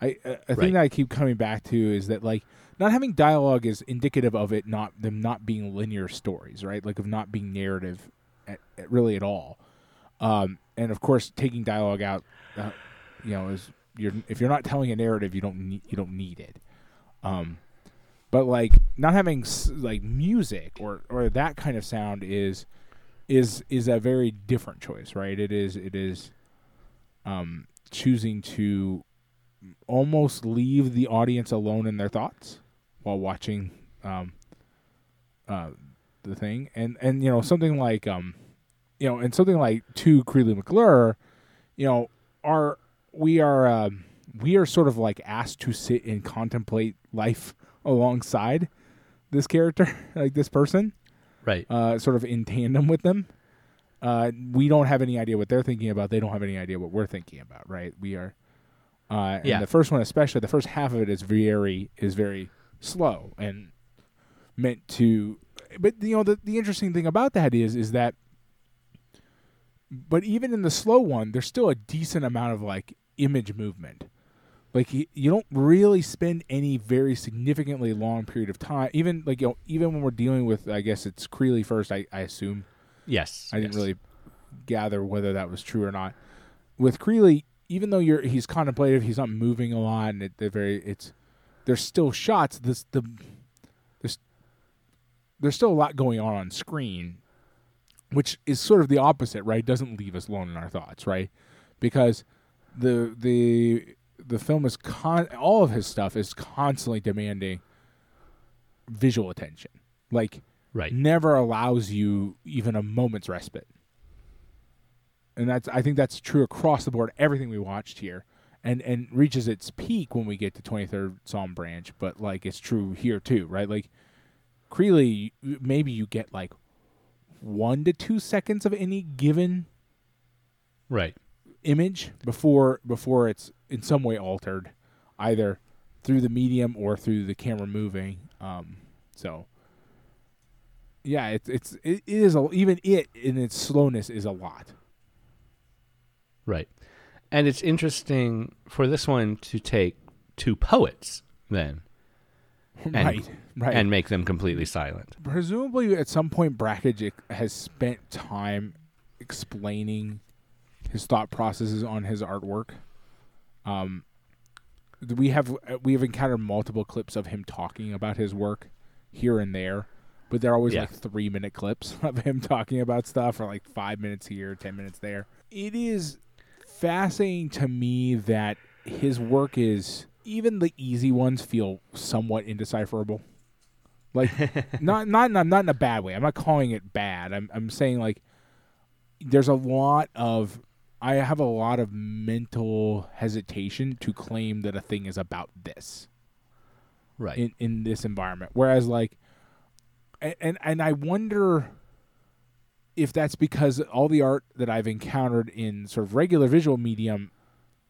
I a, a Right. thing that I keep coming back to is that like not having dialogue is indicative of it not them not being linear stories, right? Like of not being narrative, at, at really at all. Um, and of course, taking dialogue out, uh, you know, is you're if you're not telling a narrative, you don't need you don't need it. Um, but like not having like music or or that kind of sound is is is a very different choice, right? It is it is um, choosing to almost leave the audience alone in their thoughts while watching um, uh, the thing, and and you know something like um, you know, and something like to Creeley McClure, you know, are we are um, we are sort of like asked to sit and contemplate life alongside this character, like this person, Right. uh, sort of in tandem with them. Uh, we don't have any idea what they're thinking about. They don't have any idea what we're thinking about. Right? We are. Uh, and Yeah. the first one, especially the first half of it, is very is very slow and meant to. But you know the the interesting thing about that is is that but even in the slow one, there's still a decent amount of like image movement. Like you, you don't really spend any very significantly long period of time. Even like you know, even when we're dealing with, I guess it's Creeley first. I, I assume Yes. I didn't really gather whether that was true or not. With Creeley, even though you're he's contemplative, he's not moving a lot, and it, they're very it's there's still shots. This the there's there's still a lot going on on screen, which is sort of the opposite, right? Doesn't leave us alone in our thoughts, right? Because the the the film is con all of his stuff is constantly demanding visual attention, like Right. never allows you even a moment's respite. And that's I think that's true across the board everything we watched here. And and reaches its peak when we get to 23rd Psalm branch, but like it's true here too, right? Like Creeley maybe you get like 1 to 2 seconds of any given Right. image before before it's in some way altered either through the medium or through the camera moving um so yeah it's it's it is a, even it in its slowness is a lot Right. And it's interesting for this one to take two poets then right right and make them completely silent. presumably at some point Brakhage has spent time explaining his thought processes on his artwork. Um, we have we have encountered multiple clips of him talking about his work here and there, but they're always Yeah. like three minute clips of him talking about stuff, or like five minutes here, ten minutes there. It is fascinating to me that his work is even the easy ones feel somewhat indecipherable. Like not not in a- not in a bad way. I'm not calling it bad. I'm I'm saying like there's a lot of I have a lot of mental hesitation to claim that a thing is about this Right. in in this environment. Whereas like and and, and I wonder if that's because all the art that I've encountered in sort of regular visual medium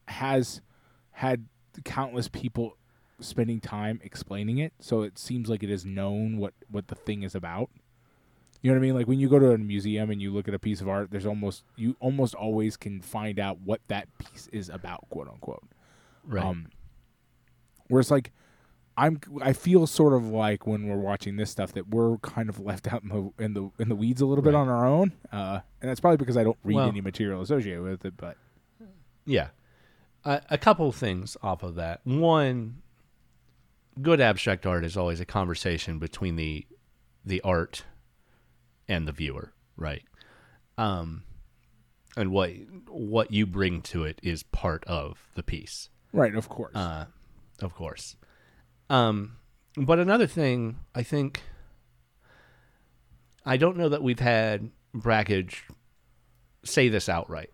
has had countless people spending time explaining it, so it seems like it is known what what the thing is about. You know what I mean? Like when you go to a museum and you look at a piece of art, there's almost you almost always can find out what that piece is about, quote unquote. right. Um, whereas like I'm I feel sort of like when we're watching this stuff that we're kind of left out in the in the in the weeds a little bit on our own, uh, and that's probably because I don't read Well- any material associated with it. But Yeah. Uh, a couple things off of that. One, good abstract art is always a conversation between the the art and the viewer, right? Um, and what what you bring to it is part of the piece, right, of course, uh, of course. Um, but another thing, I think, I don't know that we've had Brakhage say this outright.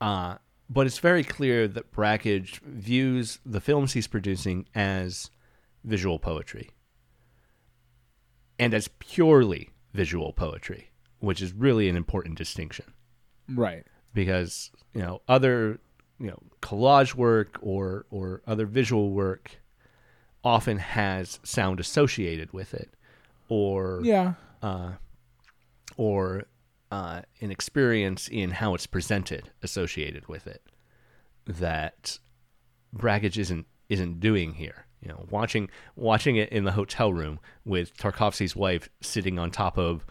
Uh, but it's very clear that Brakhage views the films he's producing as visual poetry and as purely visual poetry, which is really an important distinction. Right, because you know other you know collage work or or other visual work often has sound associated with it or yeah, uh, or uh, an experience in how it's presented associated with it that Brakhage isn't isn't doing here. You know, watching watching it in the hotel room with Tarkovsky's wife sitting on top of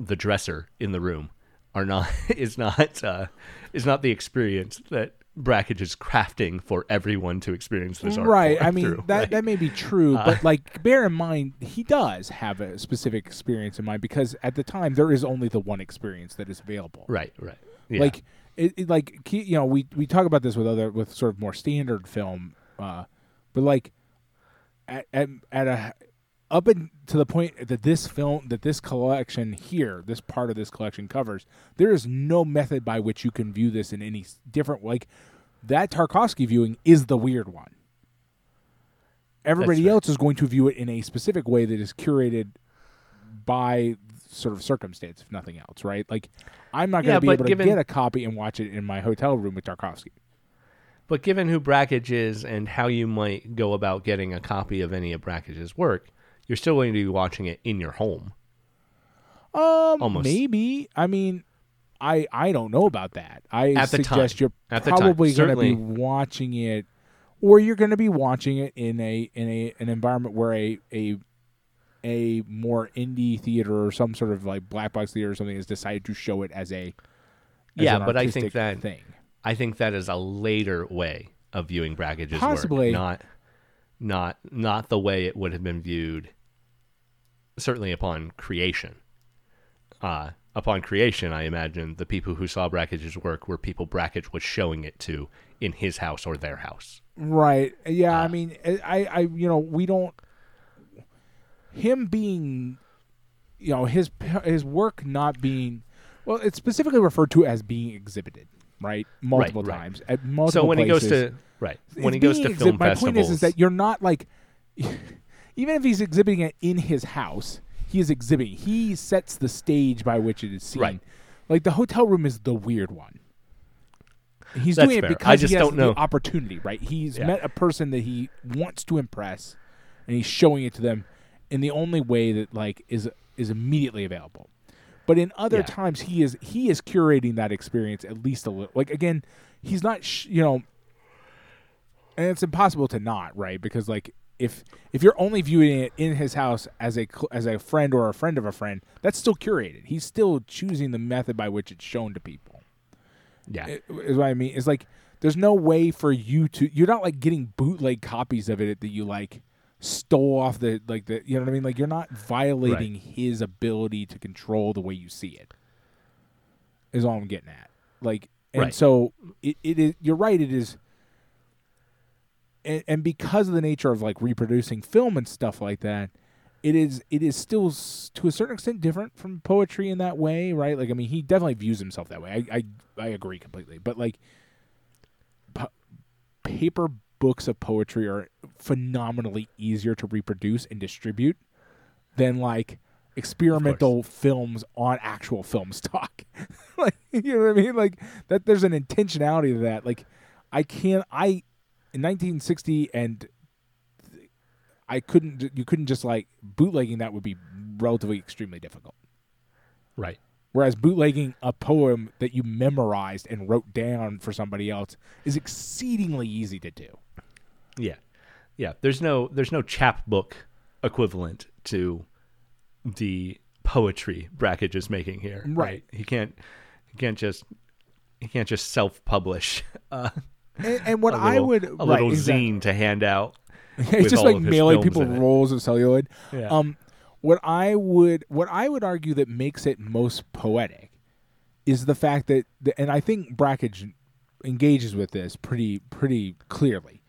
the dresser in the room are not is not uh, is not the experience that Brakhage is crafting for everyone to experience this art right. I mean through, that right? that may be true, Uh, but like bear in mind he does have a specific experience in mind because at the time there is only the one experience that is available. right, right, yeah. like it, it like you know we we talk about this with other with sort of more standard film uh but like at at, at a up and to the point that this film that this collection here this part of this collection covers there is no method by which you can view this in any different like that Tarkovsky viewing is the weird one everybody else is going to view it in a specific way that is curated by sort of circumstance, if nothing else, right? Like, I'm not going Yeah, to be but able to given- get a copy and watch it in my hotel room with Tarkovsky. But given who Brakhage is and how you might go about getting a copy of any of Brakhage's work, you're still going to be watching it in your home. Um, Almost. maybe. I mean, I I don't know about that. I At the suggest time. you're At the time. probably going to be watching it, or you're going to be watching it in a in a an environment where a a a more indie theater or some sort of like black box theater or something has decided to show it as a as Yeah, an but I think artistic that- thing. I think that is a later way of viewing Brakhage's Possibly. work, not not not the way it would have been viewed. Certainly upon creation. Uh, upon creation, I imagine the people who saw Brakhage's work were people Brakhage was showing it to in his house or their house. Right. Yeah. Ah. I mean, I, I, you know, we don't. Him being, you know, his his work not being, well, it's specifically referred to as being exhibited, right? Multiple right. times at multiple. so when he goes to right when It's he goes to exhi- film my festivals, point is, is that you're not like, even if he's exhibiting it in his house, he is exhibiting. He sets the stage by which it is seen. Right. Like the hotel room is the weird one. He's That's doing fair. it because I just he has don't know. the opportunity, right? He's Yeah. met a person that he wants to impress, and he's showing it to them in the only way that like is is immediately available. But in other Yeah. times, he is he is curating that experience at least a little. Like again, he's not sh- you know, and it's impossible to not right because like if if you're only viewing it in his house as a cl- as a friend or a friend of a friend, that's still curated. He's still choosing the method by which it's shown to people yeah, i- is what I mean. It's like there's no way for you to. You're not like getting bootleg copies of it that you like stole off the like the. You know what I mean? Like you're not violating his ability to control the way you see it. Is all I'm getting at. Like, and Right. so it, it is. You're right. It is. And, and because of the nature of like reproducing film and stuff like that, it is it is still s- to a certain extent different from poetry in that way, right? Like I mean, he definitely views himself that way. I I, I agree completely. But like, pa- paper books of poetry are phenomenally easier to reproduce and distribute than like experimental films on actual film stock. like you know what I mean? Like that. There's an intentionality to that. Like I can't. I in 1960 and I couldn't. You couldn't just like bootlegging that would be relatively extremely difficult. right. Whereas bootlegging a poem that you memorized and wrote down for somebody else is exceedingly easy to do. Yeah, yeah. There's no there's no chapbook equivalent to the poetry Brakhage is making here. Right. He can't he can't just he can't just self publish uh, And, and what a I little, would a right, little exactly. zine to hand out. it's just like mailing people rolls of celluloid. Yeah. Um, what I would what I would argue that makes it most poetic is the fact that, the, and I think Brakhage engages with this pretty pretty clearly,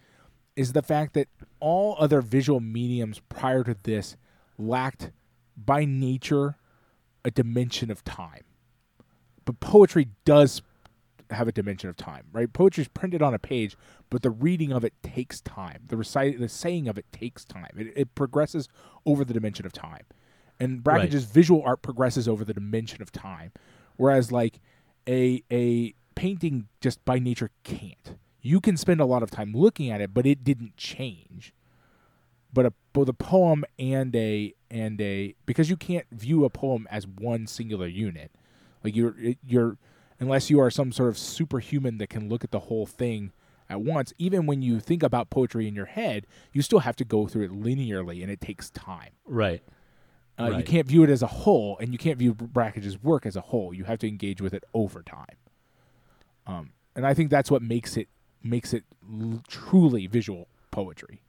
is the fact that all other visual mediums prior to this lacked by nature a dimension of time, but poetry does have a dimension of time, right? Poetry is printed on a page, but the reading of it takes time. The recite, the saying of it takes time. It, it progresses over the dimension of time, and Brakhage's visual art progresses over the dimension of time, whereas like a a painting just by nature can't. You can spend a lot of time looking at it, but it didn't change. But a both a poem and a and a because you can't view a poem as one singular unit. Like you're you're unless you are some sort of superhuman that can look at the whole thing at once. Even when you think about poetry in your head, you still have to go through it linearly, and it takes time. Right. Uh, You can't view it as a whole, and you can't view Brakhage's work as a whole. You have to engage with it over time. Um, and I think that's what makes it makes it l- truly visual poetry.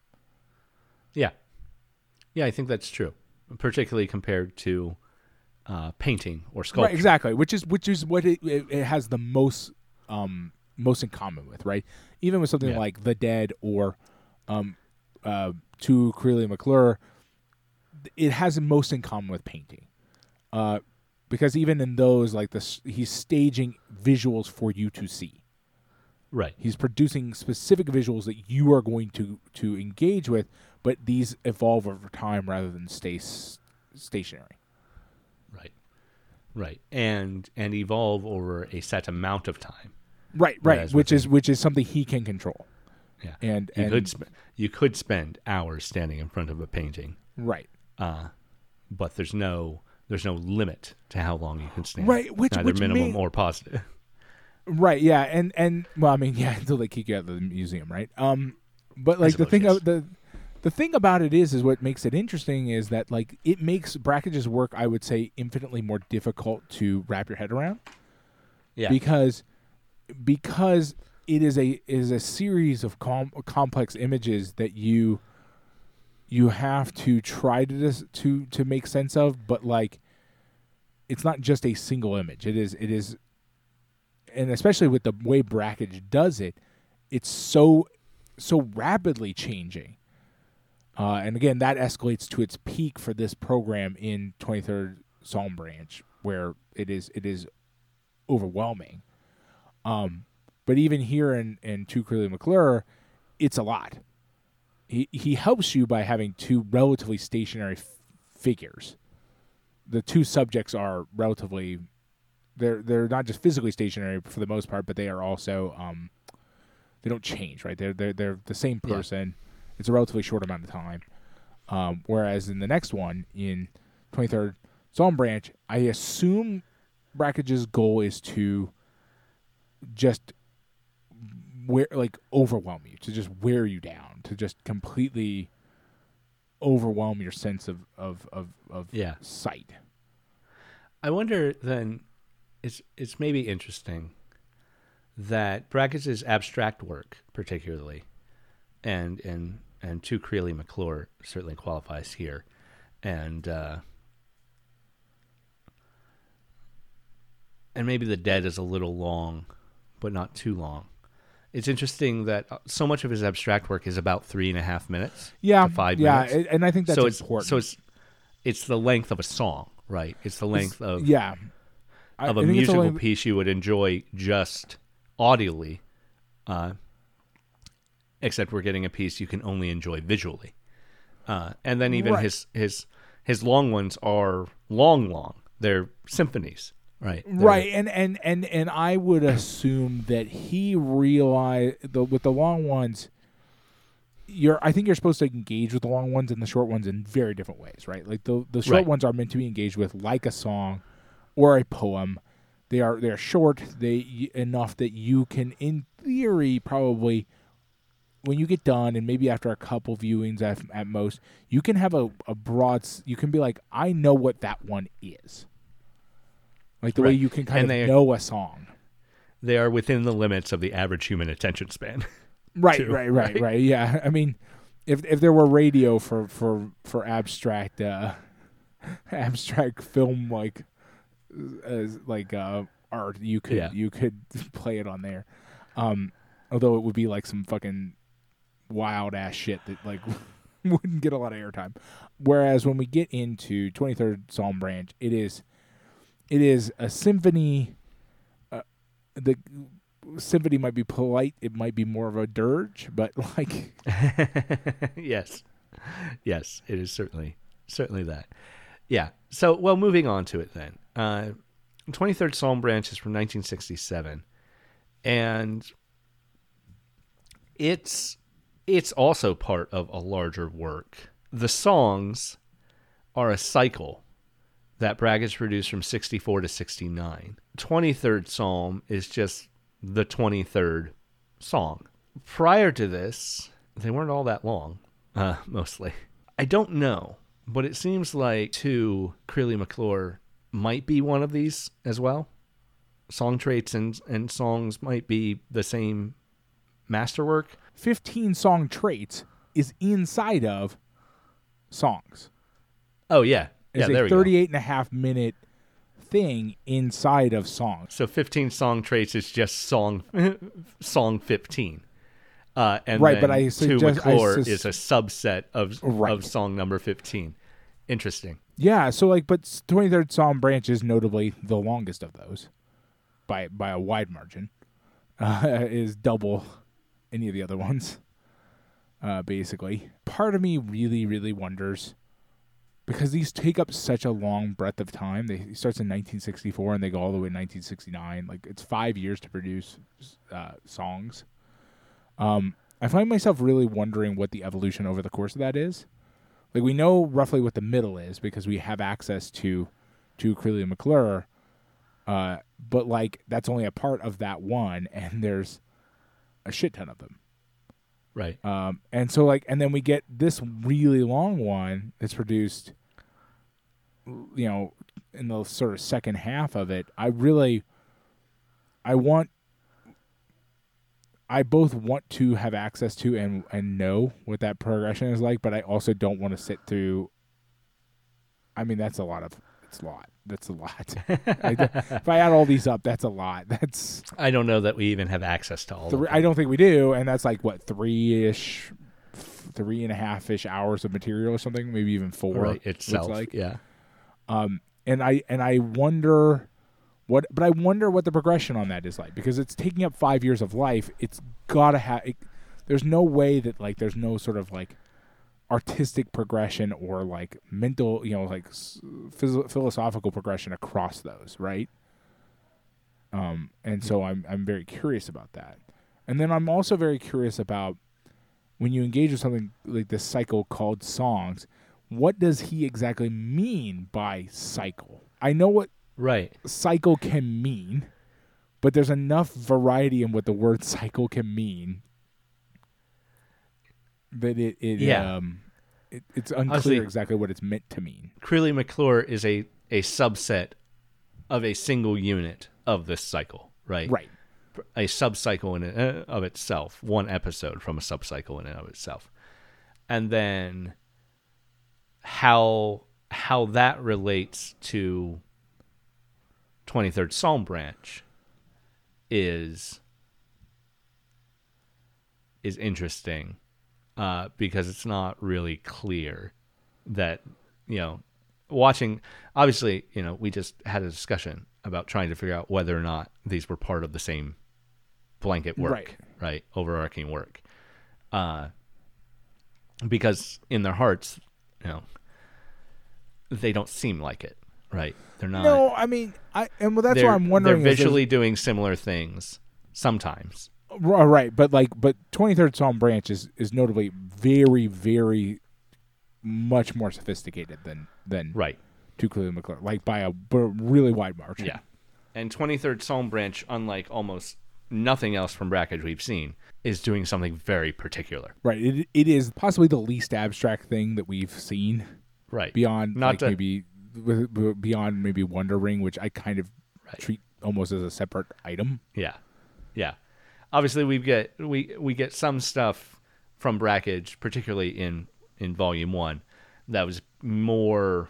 Yeah. Yeah, I think that's true, particularly compared to uh, painting or sculpture. Right, exactly. Which is which is what it, it, it has the most um most in common with, right? Even with something Yeah. like The Dead or um uh to Creeley McClure, it has the most in common with painting. Uh because even in those like this he's staging visuals for you to see. Right. He's producing specific visuals that you are going to to engage with, but these evolve over time rather than stay s- stationary. Right. Right. And and evolve over a set amount of time. Right, right, which is which is something he can control. Yeah. And You and could sp- you could spend hours standing in front of a painting, right. uh, but there's no there's no limit to how long you can stand. Right, which- neither which minimum may- or positive. Right, yeah, and and well, I mean, yeah, until they kick you out of the museum, right? Um, but like the thing, yes. of the the thing about it is, is what makes it interesting is that like it makes Brakhage's work, I would say, infinitely more difficult to wrap your head around Yeah. because because it is a is a series of com- complex images that you you have to try to dis- to to make sense of, but like it's not just a single image. It is it is and especially with the way Brakhage does it, it's so so rapidly changing. Uh, and again, that escalates to its peak for this program in 23rd Psalm Branch, where it is it is overwhelming. Um, but even here in in Two Creeley McClure, it's a lot. He he helps you by having two relatively stationary f- figures. The two subjects are relatively they're they're not just physically stationary for the most part, but they are also um, they don't change, right? They're they're they're the same Yeah. person. It's a relatively short amount of time. Um, whereas in the next one, in 23rd Psalm Branch, I assume Brakhage's goal is to just wear like overwhelm you, to just wear you down, to just completely overwhelm your sense of of of, of Yeah. sight. I wonder then, it's it's maybe interesting that Brakhage's abstract work, particularly, and and and to Creeley McClure certainly qualifies here, and uh, and maybe the dead is a little long, but not too long. It's interesting that uh, so much of his abstract work is about three and a half minutes. Yeah, five yeah, minutes. and I think that's so it's so it's it's the length of a song, right? It's the length of yeah, I- of a musical only- piece you would enjoy just audibly, uh, except we're getting a piece you can only enjoy visually. Uh, and then even Right. his his his long ones are long, long. They're symphonies, right? They're- right and and and and i would assume that he realized the with the long ones you're i think you're supposed to engage with the long ones and the short ones in very different ways right like the the short Right. ones are meant to be engaged with like a song or a poem. They are they're short they enough that you can in theory probably when you get done and maybe after a couple viewings at, at most you can have a, a broad you can be like i know what that one is. Like the way you can kind And of they- know a song. They are within the limits of the average human attention span. right too, right right right? right yeah. I mean if if there were radio for for for abstract uh abstract film like as like uh art you could Yeah. you could play it on there um although it would be like some fucking wild ass shit that like wouldn't get a lot of airtime whereas when we get into 23rd psalm branch it is it is a symphony uh, the symphony might be polite it might be more of a dirge but like yes, yes, it is certainly certainly that. Yeah. So, well, moving on to it then. Uh, 23rd Psalm branch is from 1967, and it's it's also part of a larger work. The songs are a cycle that Brakhage's produced from 64 to 69. 23rd Psalm is just the 23rd song. Prior to this, they weren't all that long, uh, mostly. I don't know, but it seems like to Creeley McClure might be one of these as well. Song traits and, and songs might be the same masterwork. 15 song traits is inside of songs Oh, yeah. it's Yeah, there a we go. 38 and a half minute thing inside of songs So 15 song traits is just song song 15. Uh, and Right, then but I to suggest- I sus- is a subset of Right. of song number 15. Interesting. yeah so like but 23rd psalm branch is notably the longest of those by by a wide margin uh, is double any of the other ones uh, basically part of me really really wonders because these take up such a long breadth of time they it starts in 1964 and they go all the way to 1969 like it's five years to produce uh, songs um, i find myself really wondering what the evolution over the course of that is like we know roughly what the middle is because we have access to to Creeley McClure. Uh, but like that's only a part of that one, and there's a shit ton of them. Right. Um, and so like, and then we get this really long one that's produced, you know, in the sort of second half of it. I really, I want, I both want to have access to and and know what that progression is like, but I also don't want to sit through. I mean, that's a lot of. It's a lot. That's a lot. I, if I add all these up, that's a lot. That's I don't know that we even have access to all Three, I don't think we do, and that's like what three ish, three and a half ish hours of material or something, maybe even four. Right. Itself. like. Yeah. Um, and I and I wonder what, but I wonder what the progression on that is like because it's taking up five years of life. It's gotta have. It, there's no way that like there's no sort of like artistic progression or like mental, you know, like phys- philosophical progression across those, right? Um, and so I'm I'm very curious about that, and then I'm also very curious about when you engage with something like this cycle called songs. What does he exactly mean by cycle? I know what Right. cycle can mean, but there's enough variety in what the word cycle can mean that it, it Yeah. um it, it's unclear Honestly- exactly what it's meant to mean. Creeley McClure is a, a subset of a single unit of this cycle, right? Right. A subcycle in it, uh, of itself, one episode from a subcycle in and of itself. And then how how that relates to 23rd Psalm branch is is interesting uh, because it's not really clear that you know watching obviously you know we just had a discussion about trying to figure out whether or not these were part of the same blanket work Right. right, overarching work. Uh because in their hearts you know they don't seem like it right they're not No, I mean, I and well, that's why I'm wondering. they're visually doing similar things sometimes uh, right, but like, but 23rd Psalm Branch is is notably very, very much more sophisticated than than right to Creeley McClure, like by a really wide margin. Yeah. And 23rd Psalm Branch, unlike almost nothing else from Brakhage we've seen, is doing something very particular. Right. It it is possibly the least abstract thing that we've seen Right. beyond Not like to- maybe beyond maybe Wonder Ring, which I kind of Right. treat almost as a separate item. Yeah. Yeah. Obviously we get we we get some stuff from Brakhage, particularly in in volume 1, that was more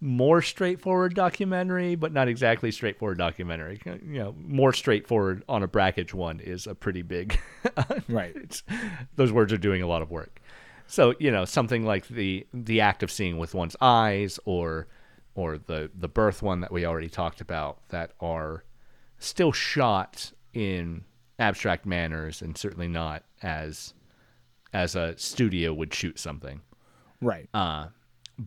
more straightforward documentary, but not exactly straightforward documentary. You know, more straightforward on a Brakhage one is a pretty big Right. it's, those words are doing a lot of work. So you know something like the the act of seeing with one's eyes, or or the the birth one that we already talked about, that are still shot in abstract manners and certainly not as as a studio would shoot something, Right. uh,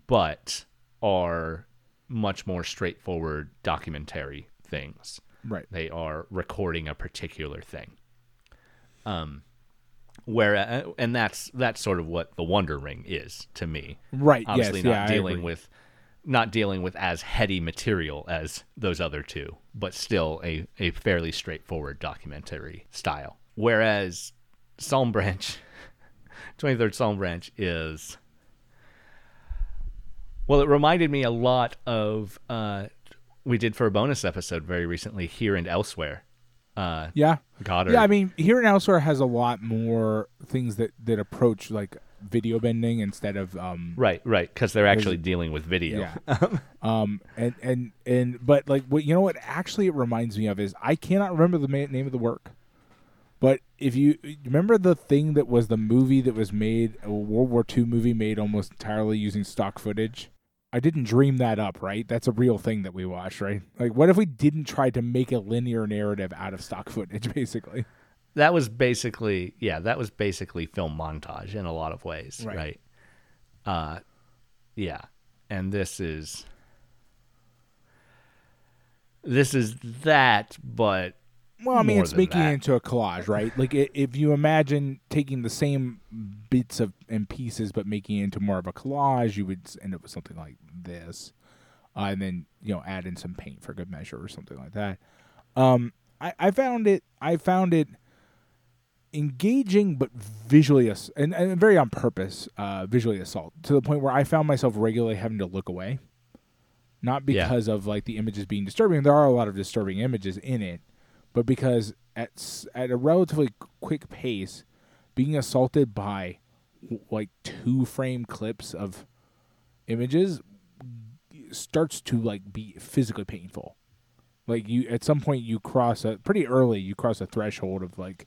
but are much more straightforward documentary things right. they are recording a particular thing. Um, where uh, and that's that's sort of what the Wonder Ring is to me. Right. Obviously, yes. not yeah, dealing with not dealing with as heady material as those other two, but still a a fairly straightforward documentary style. Whereas Psalm Branch, Twenty Third Psalm Branch is. Well, it reminded me a lot of uh, we did for a bonus episode very recently here and elsewhere. Uh, Yeah. Godard. Yeah, I mean, here and elsewhere has a lot more things that that approach like video bending instead of um right, right, because they're actually dealing with video. Yeah. um and and and but like what you know what actually it reminds me of is I cannot remember the ma- name of the work. But if you remember the thing that was the movie that was made a World War II movie made almost entirely using stock footage. I didn't dream that up, right? That's a real thing that we watched, right? Like what if we didn't try to make a linear narrative out of stock footage basically? That was basically, yeah, that was basically film montage in a lot of ways, Right. right? Uh, yeah, and this is this is that, but Well, I mean, it's making that. it into a collage, right? like if you imagine taking the same bits of and pieces, but making it into more of a collage, you would end up with something like this. uh, and then you know add in some paint for good measure or something like that. Um, I, I found it I found it engaging but visually ass- and, and very on purpose uh, visually assault to the point where I found myself regularly having to look away, not Yeah. because of like the images being disturbing. There are a lot of disturbing images in it, but because at at a relatively quick pace, being assaulted by like two frame clips of images starts to like be physically painful. Like you at some point you cross a pretty early you cross a threshold of like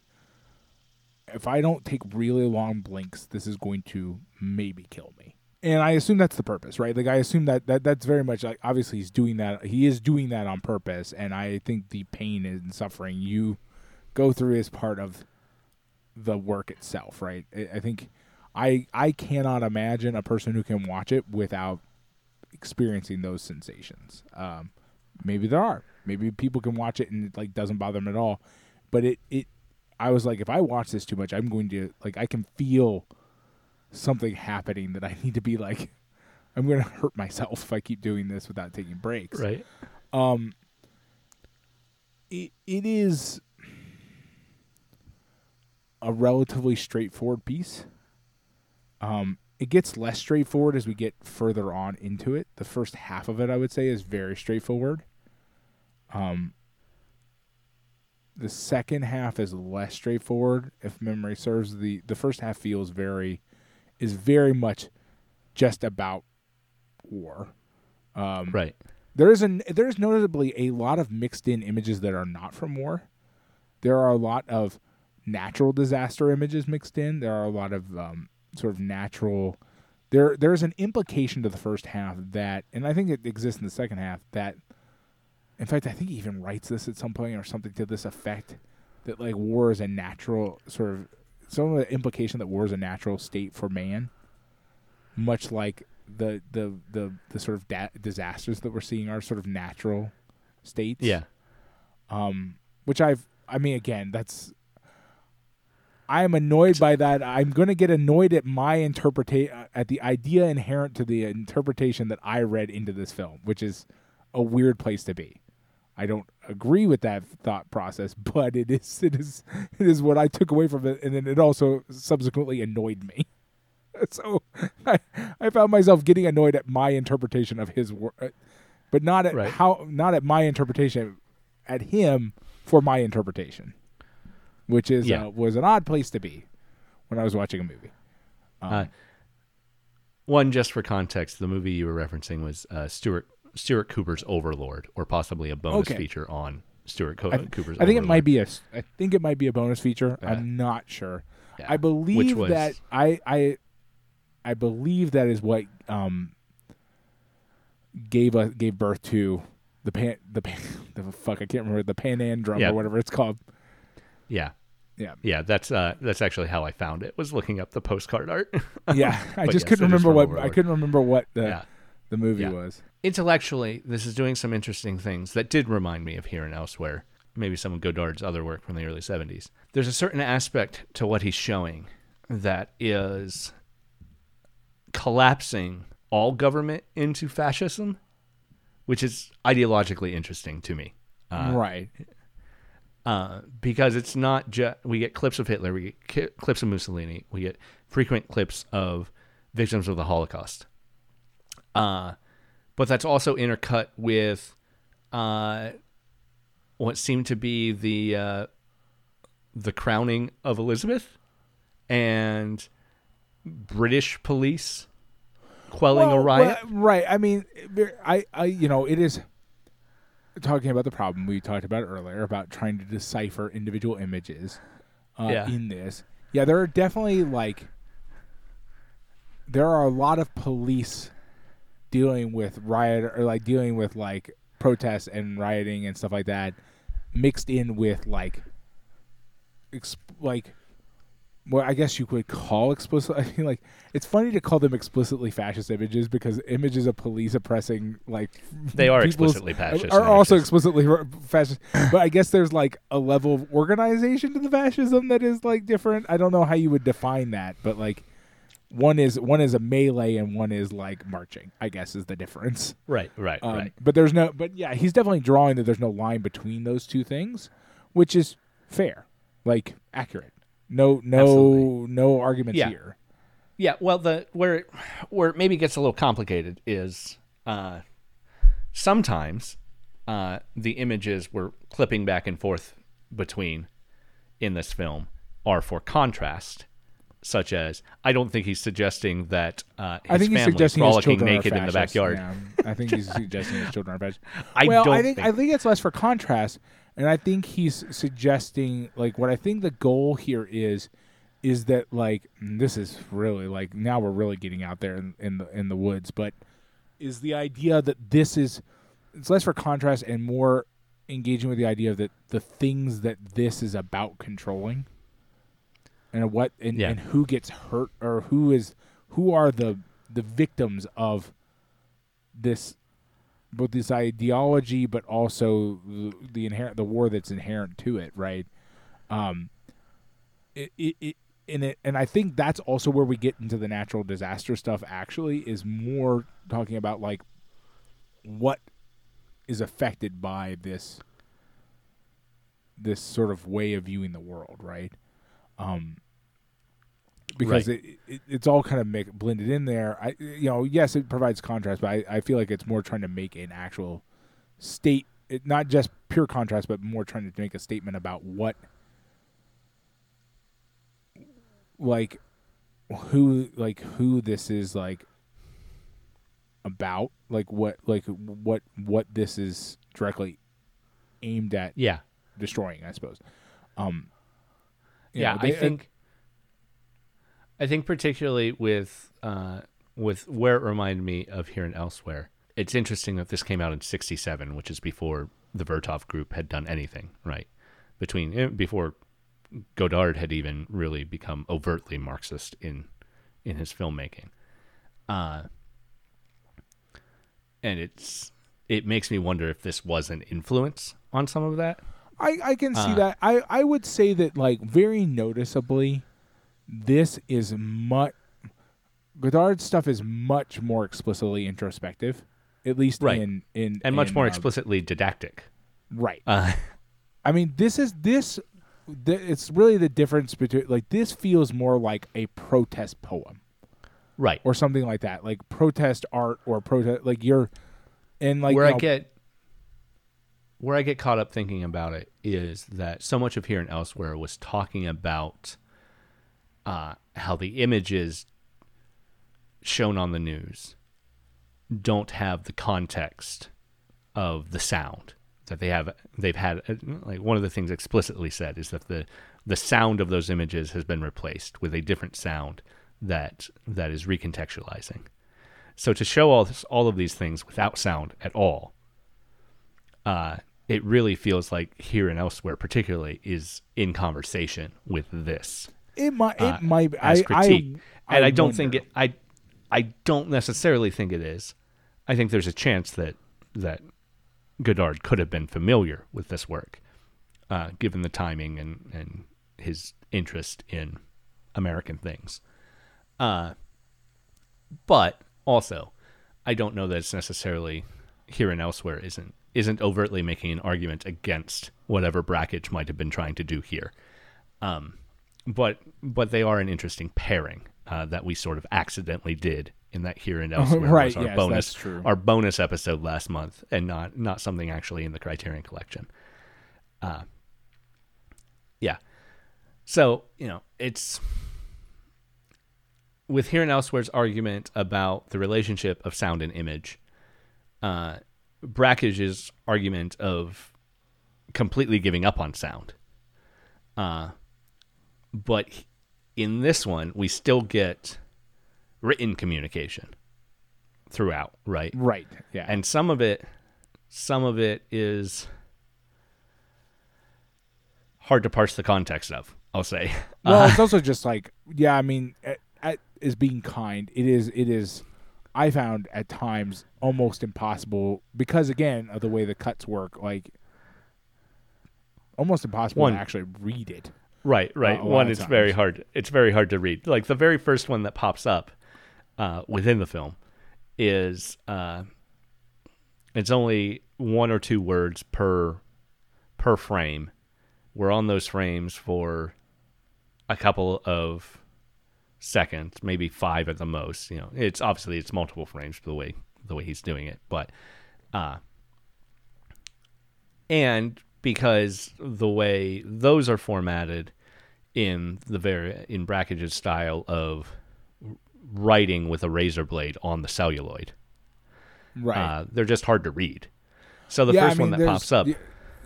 if I don't take really long blinks, this is going to maybe kill me. And I assume that's the purpose, right? Like I assume that, that that's very much like obviously he's doing that he is doing that on purpose and I think the pain and suffering you go through is part of the work itself, right? I think I I cannot imagine a person who can watch it without experiencing those sensations. Um, maybe there are. Maybe people can watch it and it like doesn't bother them at all. But it it I was like, if I watch this too much, I'm going to like I can feel something happening that I need to be like, I'm going to hurt myself if I keep doing this without taking breaks. Right. Um, it it is a relatively straightforward piece. Um, it gets less straightforward as we get further on into it. The first half of it, I would say, is very straightforward. Um, the second half is less straightforward, if memory serves. the The first half feels very, is very much just about war. Um, Right. there is an there is noticeably a lot of mixed in images that are not from war. There are a lot of natural disaster images mixed in. There are a lot of um, sort of natural. There there is an implication to the first half that, and I think it exists in the second half that. In fact, I think he even writes this at some point or something to this effect that like war is a natural sort of some of the implication that war is a natural state for man, much like the the the the sort of da- disasters that we're seeing are sort of natural states. Yeah. Um, which I've I mean again that's I am annoyed by that. I'm going to get annoyed at my interpretation at the idea inherent to the interpretation that I read into this film, which is a weird place to be. I don't agree with that thought process, but it is it is it is what I took away from it, and then it also subsequently annoyed me. So I, I found myself getting annoyed at my interpretation of his work, but not at Right. how not at my interpretation at him for my interpretation, which is Yeah. uh, was an odd place to be when I was watching a movie. Um, Uh, One, just for context, the movie you were referencing was uh, Stuart Stuart Cooper's Overlord, or possibly a bonus Okay. feature on Stuart Co- I, Cooper's. I think it might be a. I think it might be a bonus feature. Yeah. I'm not sure. Yeah. I believe was- that I I I believe that is what um gave a gave birth to the pan the pan the fuck I can't remember the Panandrum Yeah. or whatever it's called. Yeah, Yeah. yeah. That's uh, that's actually how I found it. Was looking up the postcard art. Yeah, I just yes, couldn't remember what I couldn't remember what the the movie was. Intellectually, this is doing some interesting things that did remind me of Here and Elsewhere. Maybe some of Godard's other work from the early '70s. There's a certain aspect to what he's showing that is collapsing all government into fascism, which is ideologically interesting to me. Uh, right. uh, because it's not just we get clips of Hitler, we get ki- clips of Mussolini, we get frequent clips of victims of the Holocaust. Uh, but that's also intercut with uh, what seemed to be the uh, the crowning of Elizabeth and British police quelling a riot. well, right. I mean, I, I, you know, it is talking about the problem we talked about earlier about trying to decipher individual images uh, Yeah. in this. Yeah, there are definitely like there are a lot of police dealing with riot or like dealing with like protests and rioting and stuff like that mixed in with like exp- like well, I guess you could call explicit. I mean, like it's funny to call them explicitly fascist images because images of police oppressing like They are explicitly fascist Are also images. explicitly fascist, but I guess there's like a level of organization to the fascism that is like different. I don't know how you would define that, but like one is one is a melee and one is like marching. I guess is the difference. Right, right, Um, right. But there's no. But yeah, he's definitely drawing that there's no line between those two things, which is fair, like accurate. No, no, Absolutely. no arguments Yeah. here. Yeah, well, the where it, where it maybe gets a little complicated is uh, sometimes uh, the images we're clipping back and forth between in this film are for contrast, such as I don't think he's suggesting that uh, his I think he's suggesting his children naked are in the backyard. Yeah, I think he's suggesting his children are fascists. I well, don't I think, think- I think it's less for contrast, and I think he's suggesting like what I think the goal here is is that like mm, this is really like now we're really getting out there in, in the in the woods, but is the idea that this is it's less for contrast and more engaging with the idea that the things that this is about controlling and what and, Yeah. and who gets hurt or who is who are the the victims of this both this ideology but also the, the inherent the war that's inherent to it right um it, it, it and it and I think that's also where we get into the natural disaster stuff actually is more talking about like what is affected by this this sort of way of viewing the world right um because Right. it, it it's all kind of make, blended in there. I you know yes it provides contrast but i, I feel like it's more trying to make an actual state it, not just pure contrast but more trying to make a statement about what like who like who this is like about like what like what what this is directly aimed at Yeah, destroying i suppose. Um yeah. know, I they- think I think particularly with uh, with where it reminded me of here and elsewhere. It's interesting that this came out in '67, which is before the Vertov group had done anything. Right between eh, before Godard had even really become overtly Marxist in in his filmmaking. Uh, and it's it makes me wonder if this was an influence on some of that. I, I can see Uh, that. I, I would say that like very noticeably, this is much Godard's stuff is much more explicitly introspective, at least Right. in in and much in, more uh, explicitly didactic. Right. Uh, I mean, this is this. th- It's really the difference between like this feels more like a protest poem right. or something like that, like protest art or protest like you're and like where you I get where I get caught up thinking about it is that so much of here and elsewhere was talking about uh, how the images shown on the news don't have the context of the sound that they have they've had uh, like one of the things explicitly said is that the the sound of those images has been replaced with a different sound that that is recontextualizing. So to show all this, all of these things without sound at all, uh, it really feels like here and elsewhere, particularly, is in conversation with this it might it uh, might as I, critique. I, and I, don't think it. I I don't necessarily think it is. I think there's a chance that that Godard could have been familiar with this work, uh, given the timing and and his interest in American things. Uh, but also, I don't know that it's necessarily here and elsewhere isn't isn't overtly making an argument against whatever Brakhage might have been trying to do here. Um, but but they are an interesting pairing uh, that we sort of accidentally did in that here and elsewhere Right, was our yes, bonus our bonus episode last month and not not something actually in the Criterion collection. Uh, yeah. So, you know, it's with here and elsewhere's argument about the relationship of sound and image, uh, Brakhage's argument of completely giving up on sound. Uh, but in this one, we still get written communication throughout, right? right yeah and some of it some of it is hard to parse the context of i'll say Well, Uh, it's also just like, yeah, I mean, at, at, is being kind. It is, it is. I found at times almost impossible because again of the way the cuts work, like almost impossible One- to actually read it. Right, right. lot one, it's very hard. It's very hard to read. Like the very first one that pops up uh, within the film is uh, it's only one or two words per per frame. We're on those frames for a couple of seconds, maybe five at the most. You know, it's obviously it's multiple frames the way the way he's doing it, but uh, and because the way those are formatted in the very in Brakhage's style of writing with a razor blade on the celluloid, Right. uh, they're just hard to read. So the Yeah, I first one that pops up,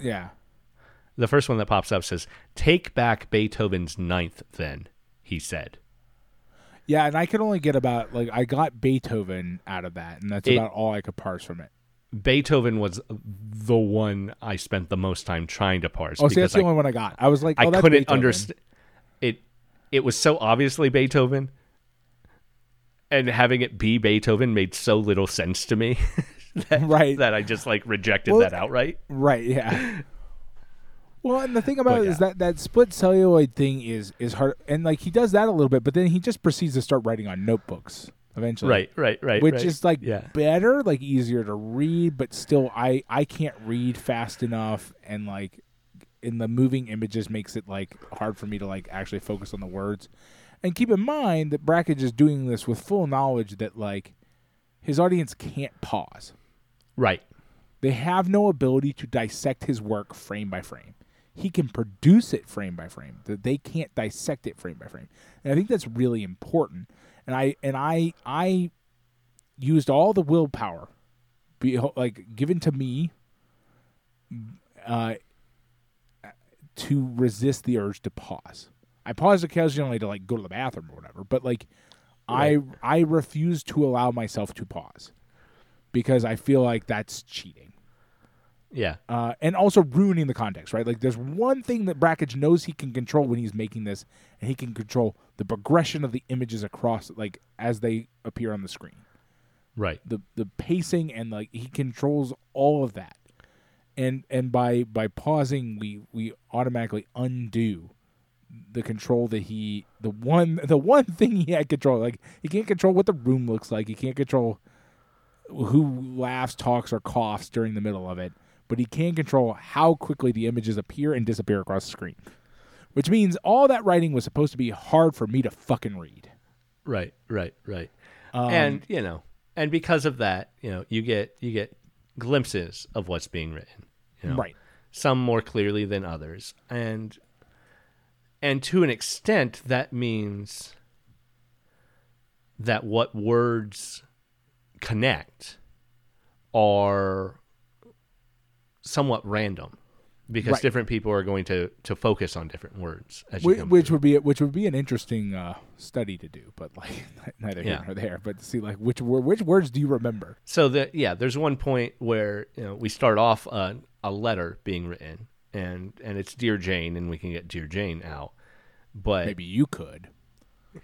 Yeah. the first one that pops up says, "Take back Beethoven's ninth." Then he said, Yeah, and I could only get about like I got Beethoven out of that, and that's It- about all I could parse from it. Beethoven was the one I spent the most time trying to parse Oh, see, that's because the only one I got. I was like, I oh, that's couldn't understand it. It was so obviously Beethoven, and having it be Beethoven made so little sense to me that, Right. that I just like rejected Well, that outright. Right. Yeah. Well, and the thing about But it is yeah. that that split celluloid thing is is hard, and like he does that a little bit, but then he just proceeds to start writing on notebooks eventually. Right, right, right. Which right. is like yeah, better, like easier to read, but still, I I can't read fast enough, and like in the moving images makes it like hard for me to like actually focus on the words. And keep in mind that Brakhage is doing this with full knowledge that like his audience can't pause. right, They have no ability to dissect his work frame by frame. He can produce it frame by frame. That they can't dissect it frame by frame. And I think that's really important. And I and I I used all the willpower be like given to me uh to resist the urge to pause. I paused occasionally to like go to the bathroom or whatever, but like I I refuse to allow myself to pause because I feel like that's cheating. Yeah, Uh, and also ruining the context, right? Like, there's one thing that Brakhage knows he can control when he's making this, and he can control the progression of the images across, like, as they appear on the screen. right, The the pacing and like he controls all of that, and and by by pausing, we we automatically undo the control that he the one the one thing he had control. Like, he can't control what the room looks like. He can't control who laughs, talks, or coughs during the middle of it, but he can control how quickly the images appear and disappear across the screen. Which means all that writing was supposed to be hard for me to fucking read. right, right, right. Um, and you know, and because of that, you know, you get you get glimpses of what's being written. You know? right, some more clearly than others and and to an extent that means that what words connect are somewhat random because Right. different people are going to to focus on different words as you which, which would be which would be an interesting uh, study to do, but like neither here Yeah. nor there. But to see like which which words do you remember? so that yeah there's one point where you know we start off a, a letter being written and and it's dear jane and we can get dear jane out but Maybe you could.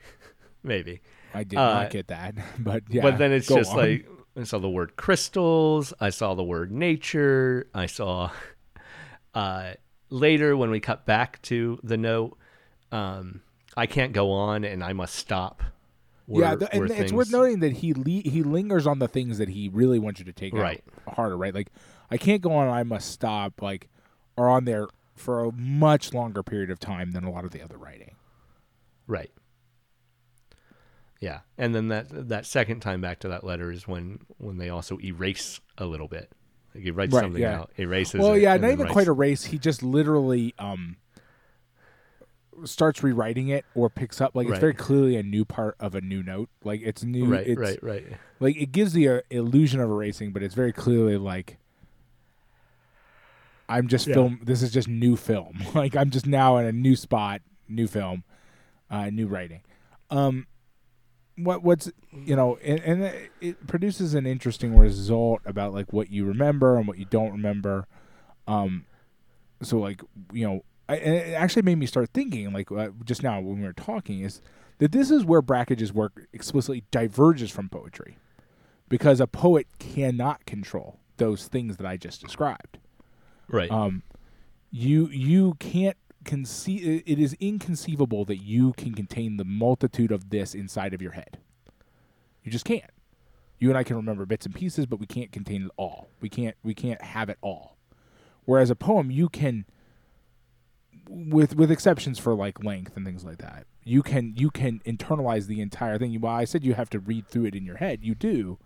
maybe I did Uh, not get that, but yeah. but then it's just on. like I saw the word crystals, I saw the word nature, I saw uh, later when we cut back to the note, um, I can't go on and I must stop. were- yeah, the, and it's worth noting that he le- he lingers on the things that he really wants you to take Right. out harder, right? Like I can't go on, I must stop. Like are on there for a much longer period of time than a lot of the other writing. Right. Yeah, and then that that second time back to that letter is when when they also erase a little bit. Like he writes Right, something yeah. out, erases. Well, it, yeah, not even writes- quite erase. He just literally um starts rewriting it or picks up like it's very clearly a new part of a new note. Like it's new. Right, it's, right, right. Like it gives the uh, illusion of erasing, but it's very clearly like I'm just Yeah. film. This is just new film. like I'm just now in a new spot, new film, uh, new writing. Um, what what's you know, and, and it- produces an interesting result about like what you remember and what you don't remember. Um, so like you know, I, and it actually made me start thinking like uh, just now when we were talking is that this is where Brakhage's work explicitly diverges from poetry, because a poet cannot control those things that I just described Right. um, you you can't conce- it is inconceivable that you can contain the multitude of this inside of your head. You just can't. You and I can remember bits and pieces, but we can't contain it all. We can't we can't have it all. Whereas a poem you can with with exceptions for like length and things like that. You can you can internalize the entire thing. Well, I said you have to read through it in your head. You do.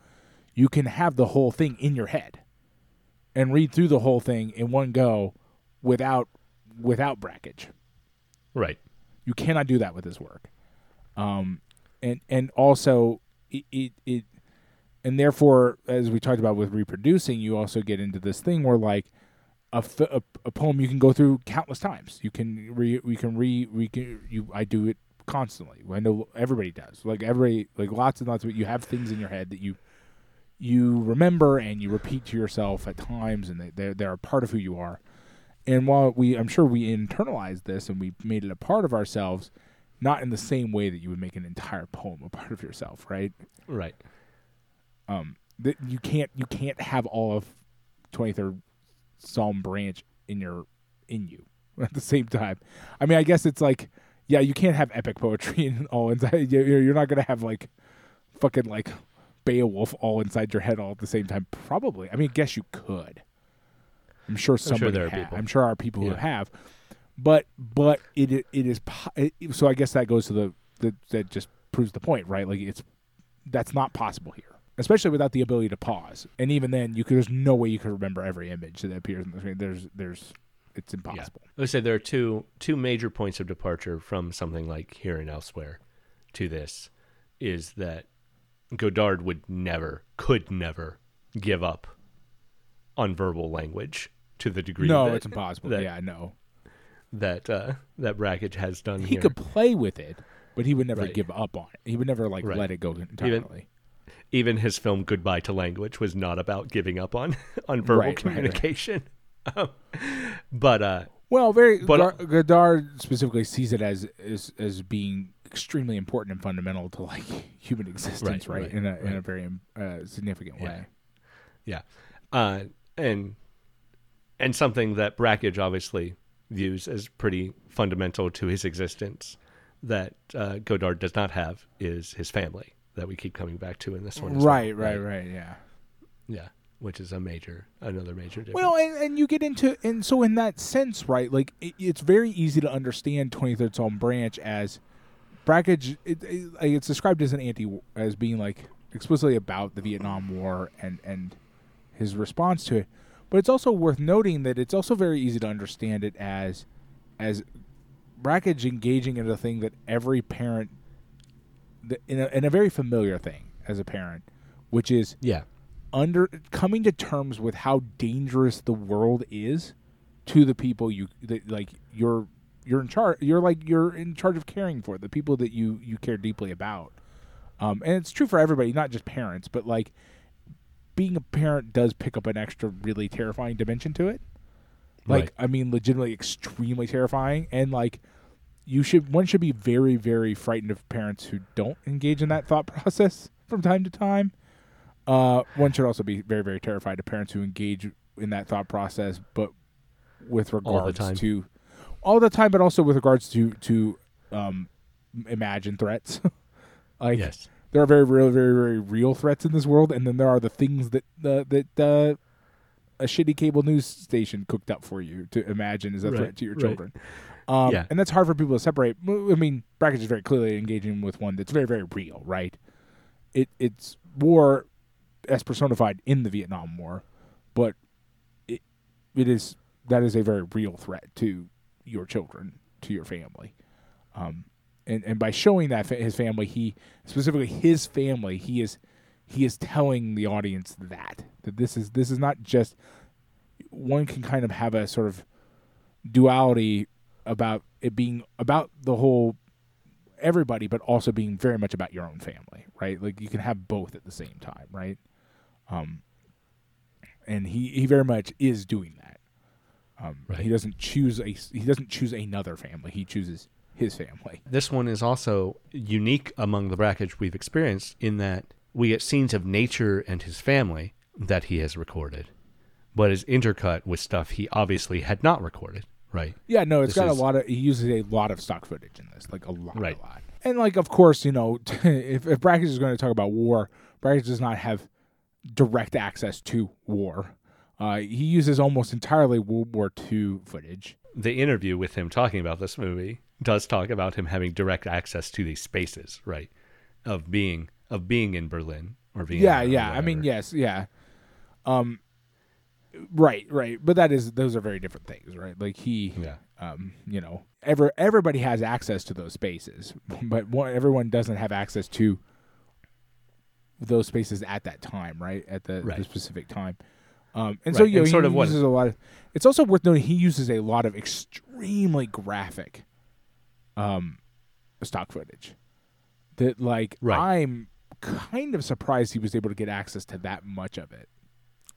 You can have the whole thing in your head and read through the whole thing in one go without without brackage. Right. You cannot do that with this work. Um, and and also it, it, it and therefore, as we talked about with reproducing, you also get into this thing where like a a poem you can go through countless times. You can re we can re we can you I do it constantly. I know everybody does. Like every like lots and lots of you have things in your head that you you remember and you repeat to yourself at times, and they they're, they're a part of who you are. And while we, I'm sure we internalized this and we made it a part of ourselves, not in the same way that you would make an entire poem a part of yourself, right? Right. Um, that you can't you can't have all of 23rd Psalm branch in your in you at the same time. I mean, I guess it's like, yeah, you can't have epic poetry and all inside. You're you're not gonna have like fucking like Beowulf all inside your head all at the same time. Probably. I mean, I guess you could. I'm sure somebody there are people. I'm sure are people who have, but but it it is so I guess that goes to the, the that just proves the point, right? Like it's that's not possible here, especially without the ability to pause. And even then, you could there's no way you could remember every image that appears on the screen. There's there's it's impossible. Let's say there are two two major points of departure from something like here and elsewhere to this is that Godard would never, could never give up on verbal language to the degree No, that, it's impossible. that- yeah, no. that uh, that Brakhage has done He here. could play with it, but he would never Right. give up on it. He would never like Right. let it go entirely. Even his film Goodbye to Language was not about giving up on on verbal Right, right, right. communication. Um, but uh, Well, very But- Gar- Godard specifically sees it as, as as being extremely important and fundamental to like human existence, right? right, in a in a very uh, significant Yeah. way. Yeah, uh, and and something that Brakhage obviously views as pretty fundamental to his existence that uh, Godard does not have is his family that we keep coming back to in this one. as well, Right, right, right, yeah. Yeah, which is a major, another major difference. Well, and, and you get into and so in that sense, right? Like it, it's very easy to understand Twenty Third Psalm Branch as Brakhage. It, it, it's described as an anti, as being like explicitly about the Vietnam War and and his response to it. But it's also worth noting that it's also very easy to understand it as as Brakhage engaging in a thing that every parent, in a, in a very familiar thing as a parent, which is yeah, under coming to terms with how dangerous the world is to the people you that like you're you're in charge you're like you're in charge of caring for the people that you you care deeply about. Um and it's true for everybody not just parents but like being a parent does pick up an extra really terrifying dimension to it like Right. i mean legitimately extremely terrifying and like you should one should be very very frightened of parents who don't engage in that thought process from time to time uh, one should also be very, very terrified of parents who engage in that thought process, but with regards time. to all the time, but also with regards to to um, imagine threats. like yes, there are very, real, very, very real threats in this world, and then there are the things that uh, that uh, a shitty cable news station cooked up for you to imagine as a Right, threat to your right. children. Um, Yeah. and that's hard for people to separate. I mean, Brakhage is very clearly engaging with one that's very, very real, right? It it's war as personified in the Vietnam War, but it it is that is a very real threat to your children, to your family. Um, and and by showing that his family, he specifically his family, he is he is telling the audience that that this is this is not just one can kind of have a sort of duality about it being about the whole everybody but also being very much about your own family right? Like you can have both at the same time right? Um and he he very much is doing that. Um Right. he doesn't choose a he doesn't choose another family. He chooses his family this one is also unique among the Brakhage we've experienced in that we get scenes of nature and his family that he has recorded, but is intercut with stuff he obviously had not recorded. right? Yeah, no, it's This got is- a lot of. He uses a lot of stock footage in this, like a lot, Right. a lot. And like, of course, you know, if if Brakhage is going to talk about war, Brakhage does not have direct access to war. Uh, he uses almost entirely World War II footage. The interview with him talking about this movie does talk about him having direct access to these spaces, right? Of being of being in Berlin or being yeah, yeah. I mean, yes, yeah. Um, right, right. But that is those are very different things, right? Like he, yeah, um, you know, ever everybody has access to those spaces, but one, everyone doesn't have access to those spaces at that time, right? At the, the specific time. Um, and so Right, you know, and he sort of what- uses a lot of. It's also worth noting he uses a lot of extremely graphic, um, stock footage. That like Right. I'm kind of surprised he was able to get access to that much of it.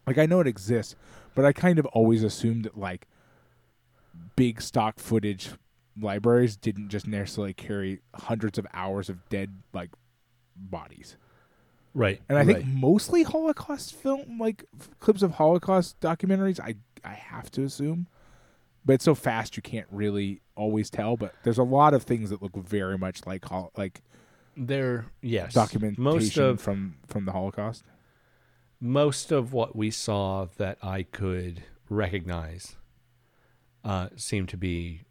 Like I know it exists, but I kind of always assumed that like big stock footage libraries didn't just necessarily carry hundreds of hours of dead like bodies. right. And I think right. mostly Holocaust film like clips of Holocaust documentaries I I have to assume. But it's so fast you can't really always tell, but there's a lot of things that look very much like hol- like there, yes, documentation most of from from the Holocaust. most of what we saw that I could recognize uh, seemed to be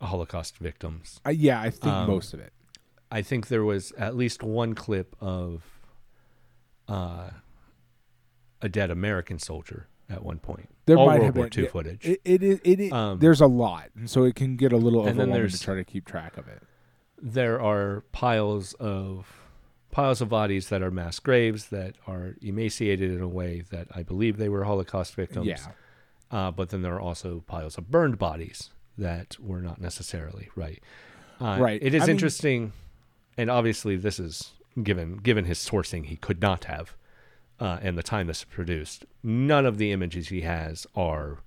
Holocaust victims. Uh, yeah, I think Um, most of it. I think there was at least one clip of uh, a dead American soldier at one point. There All might World have War been II yeah, footage. It, it is. It is Um, there's a lot, and so it can get a little overwhelming to try to keep track of it. there are piles of piles of bodies that are mass graves that are emaciated in a way that I believe they were Holocaust victims. Yeah, Uh, but then there are also piles of burned bodies that were not necessarily right. Uh, Right. It is I mean- interesting, and obviously this is given given his sourcing, he could not have, uh, and the time this was produced. None of the images he has are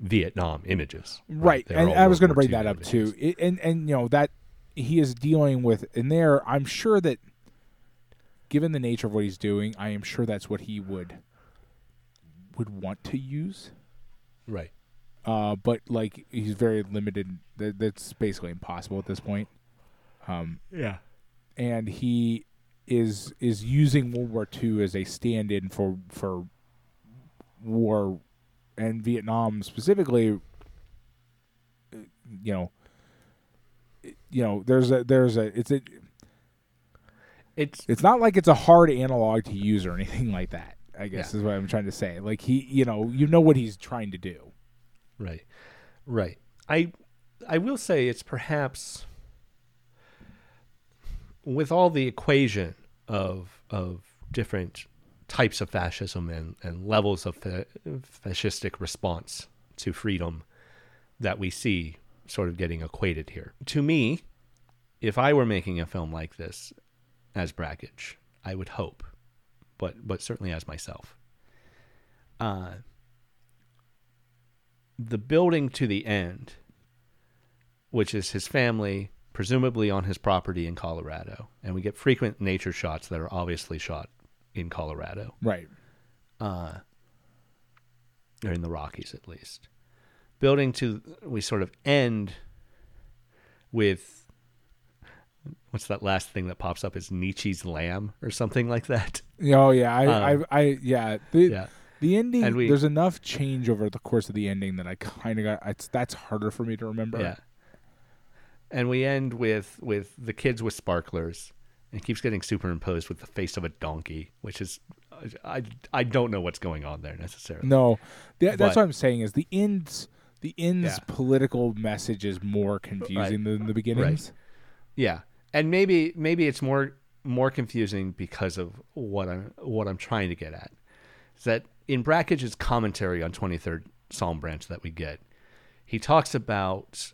Vietnam images. right. They're And I was going to bring that up too. It, and and you know that he is dealing with in there. I'm sure that, given the nature of what he's doing, I am sure that's what he would would want to use. Right. Uh, but like he's very limited. That, that's basically impossible at this point. Um, Yeah. and he is is using World War II as a stand-in for for war and Vietnam specifically. You know, you know, there's a there's a it's a It's it's not like it's a hard analog to use or anything like that. I guess Yeah. is what I'm trying to say. Like he, you know, you know what he's trying to do. Right. Right. I I will say it's perhaps with all the equation of of different types of fascism and, and levels of fa- fascistic response to freedom that we see sort of getting equated here. To me, if I were making a film like this as Brakhage, I would hope, but but certainly as myself, uh, the building to the end, which is his family, presumably on his property in Colorado, and we get frequent nature shots that are obviously shot in Colorado, Right. uh, or in the Rockies at least. Building to, we sort of end with what's that last thing that pops up is Nietzsche's lamb or something like that. Oh yeah, I, Um, I, I, yeah. The, Yeah. The ending. We- there's enough change over the course of the ending that I kind of got. It's that's harder for me to remember. Yeah. And we end with with the kids with sparklers. and keeps getting superimposed with the face of a donkey, which is I I don't know what's going on there necessarily. No, Th- that's But- what I'm saying. Is the ends. The ends Yeah. political message is more confusing than the beginnings. Yeah. And maybe maybe it's more more confusing because of what I'm what I'm trying to get at. Is that in Brakhage's commentary on 23rd Psalm branch that we get, he talks about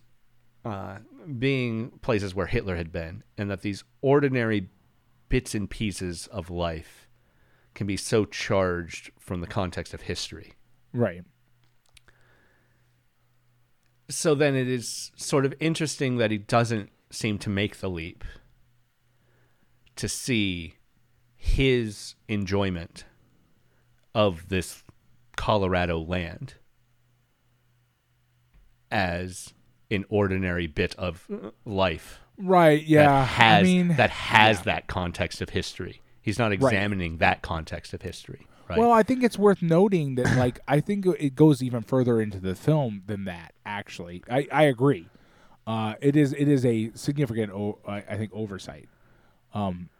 uh, being places where Hitler had been, and that these ordinary bits and pieces of life can be so charged from the context of history. Right. So then it is sort of interesting that he doesn't seem to make the leap to see his enjoyment of this Colorado land as an ordinary bit of life Right. Yeah. that has I mean, that has yeah. that context of history. He's not examining that context of history, right? Well, I think it's worth noting that, like, I think it goes even further into the film than that. Actually, I, I agree. Uh, it is it is a significant, o- I think, oversight. Um,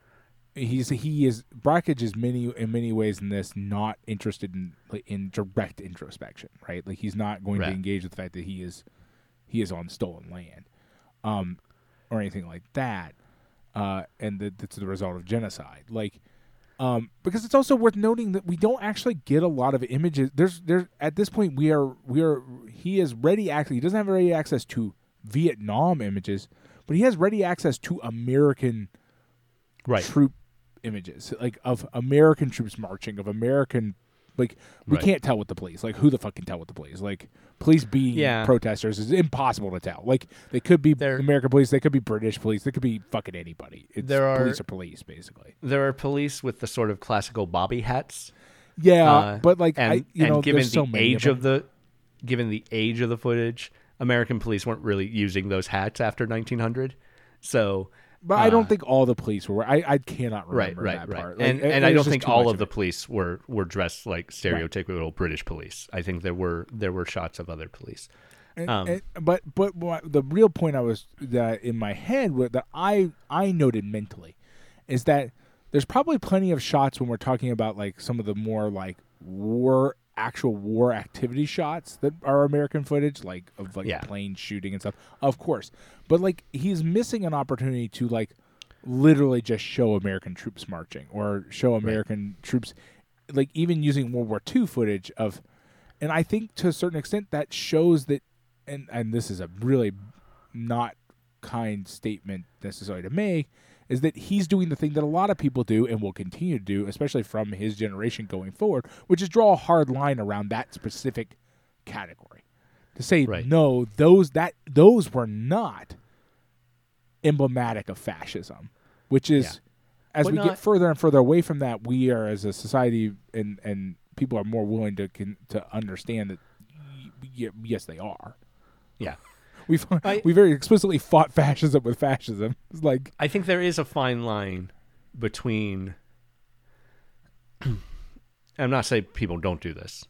he's he is Brakhage is many in many ways in this not interested in in direct introspection, right? Like he's not going Right. to engage with the fact that he is he is on stolen land, um, or anything like that, uh, and that that's the result of genocide. Like, um, because it's also worth noting that we don't actually get a lot of images. There's there's at this point we are we are he is ready actually he doesn't have ready access to Vietnam images, but he has ready access to American right. troop images like of American troops marching of American like we Right. can't tell with the police like who the fuck can tell with the police like police being Yeah. protesters is impossible to tell like they could be They're- American police they could be British police they could be fucking anybody it's There are- police are police basically There are police with the sort of classical bobby hats. yeah uh, but like and, I you know given so the many age of, of the given the age of the footage, American police weren't really using those hats after 1900. So but I don't uh, think all the police were I I cannot right, remember right, that right. part Like, and it- and it I was don't just think too all much of the it. police were were dressed like stereotypical British police. I think there were there were shots of other police. And, Um, and- but but what, the real point I was that in my head what that I I noted mentally is that there's probably plenty of shots when we're talking about like some of the more like war actual war activity shots that are American footage like of like Yeah. plane shooting and stuff of course but like he's missing an opportunity to like literally just show American troops marching or show American troops like even using World War II footage of and I think to a certain extent that shows that and and this is a really not kind statement necessarily to make is that he's doing the thing that a lot of people do and will continue to do especially from his generation going forward which is draw a hard line around that specific category to say Right. no those that those were not emblematic of fascism which is Yeah. as But we not- get further and further away from that we are as a society and and people are more willing to con, to understand that y- y- yes they are Yeah. We've I- we very explicitly fought fascism with fascism. It's like I think there is a fine line between. I'm not saying people don't do this,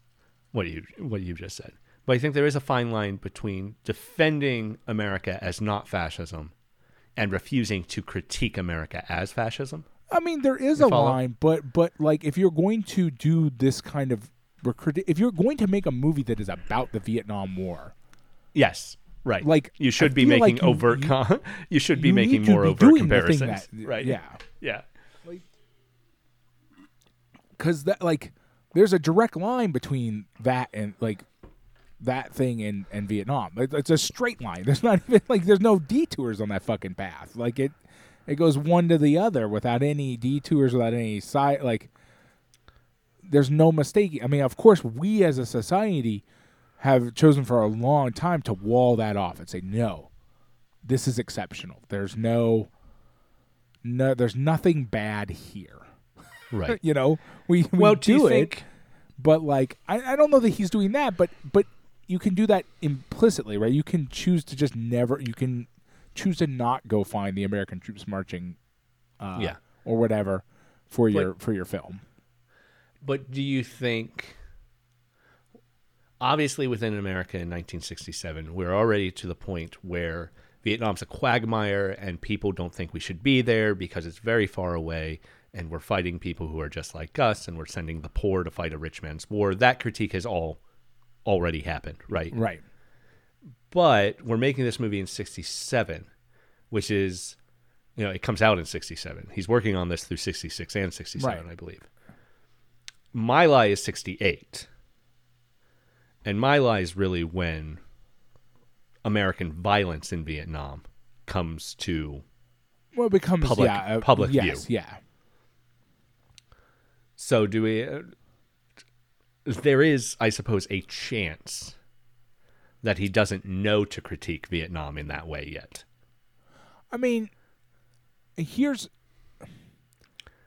what you what you just said, but I think there is a fine line between defending America as not fascism, and refusing to critique America as fascism. I mean, there is You a follow? line, but but like if you're going to do this kind of recruit, if you're going to make a movie that is about the Vietnam War, Yes, right. Like, you I should be feel like making overt. you- you should be you making need to more be overt doing the thing comparisons. that- right. Yeah, Yeah. because that like there's a direct line between that and like that thing and and Vietnam. It- It's a straight line. There's not even like there's no detours on that fucking path. Like it it goes one to the other without any detours, without any side like. There's no mistake. I mean, of course, we as a society have chosen for a long time to wall that off and say no, this is exceptional. There's no, no, there's nothing bad here. Right. You know, we, we well, do do it, think? but like I, I don't know that he's doing that, but but you can do that implicitly, right? You can choose to just never. You can choose to not go find the American troops marching, uh, Yeah. or whatever for But- your for your film. But do you think? Obviously, within America in 1967, we're already to the point where Vietnam's a quagmire and people don't think we should be there because it's very far away and we're fighting people who are just like us and we're sending the poor to fight a rich man's war. That critique has all already happened, right? Right. But we're making this movie in 67, which is, you know, it comes out in 67. He's working on this through 66 and 67, Right. I believe. My Lai is 68. And My Lai is really when American violence in Vietnam comes to. Well, it becomes Public- yeah, uh, public yes, view. yeah. So, do we. Uh, there is, I suppose, a chance that he doesn't know to critique Vietnam in that way yet. I mean, here's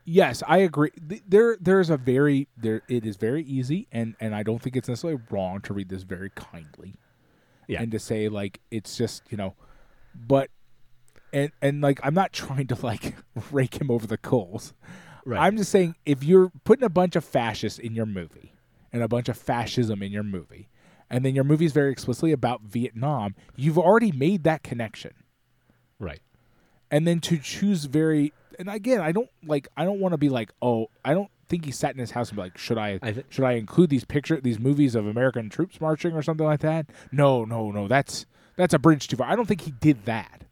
yes, I agree. There, there's a very there. It is very easy, and and I don't think it's necessarily wrong to read this very kindly, Yeah. and to say like it's just you know, but and and like I'm not trying to like rake him over the coals. Right. I'm just saying if you're putting a bunch of fascists in your movie and a bunch of fascism in your movie, and then your movie is very explicitly about Vietnam, you've already made that connection. right. And then to choose very and again, I don't like I don't want to be like, oh, I don't think he sat in his house and be like, should I, I thi- should I include these picture these movies of American troops marching or something like that? No, no, no. That's that's a bridge too far. I don't think he did that.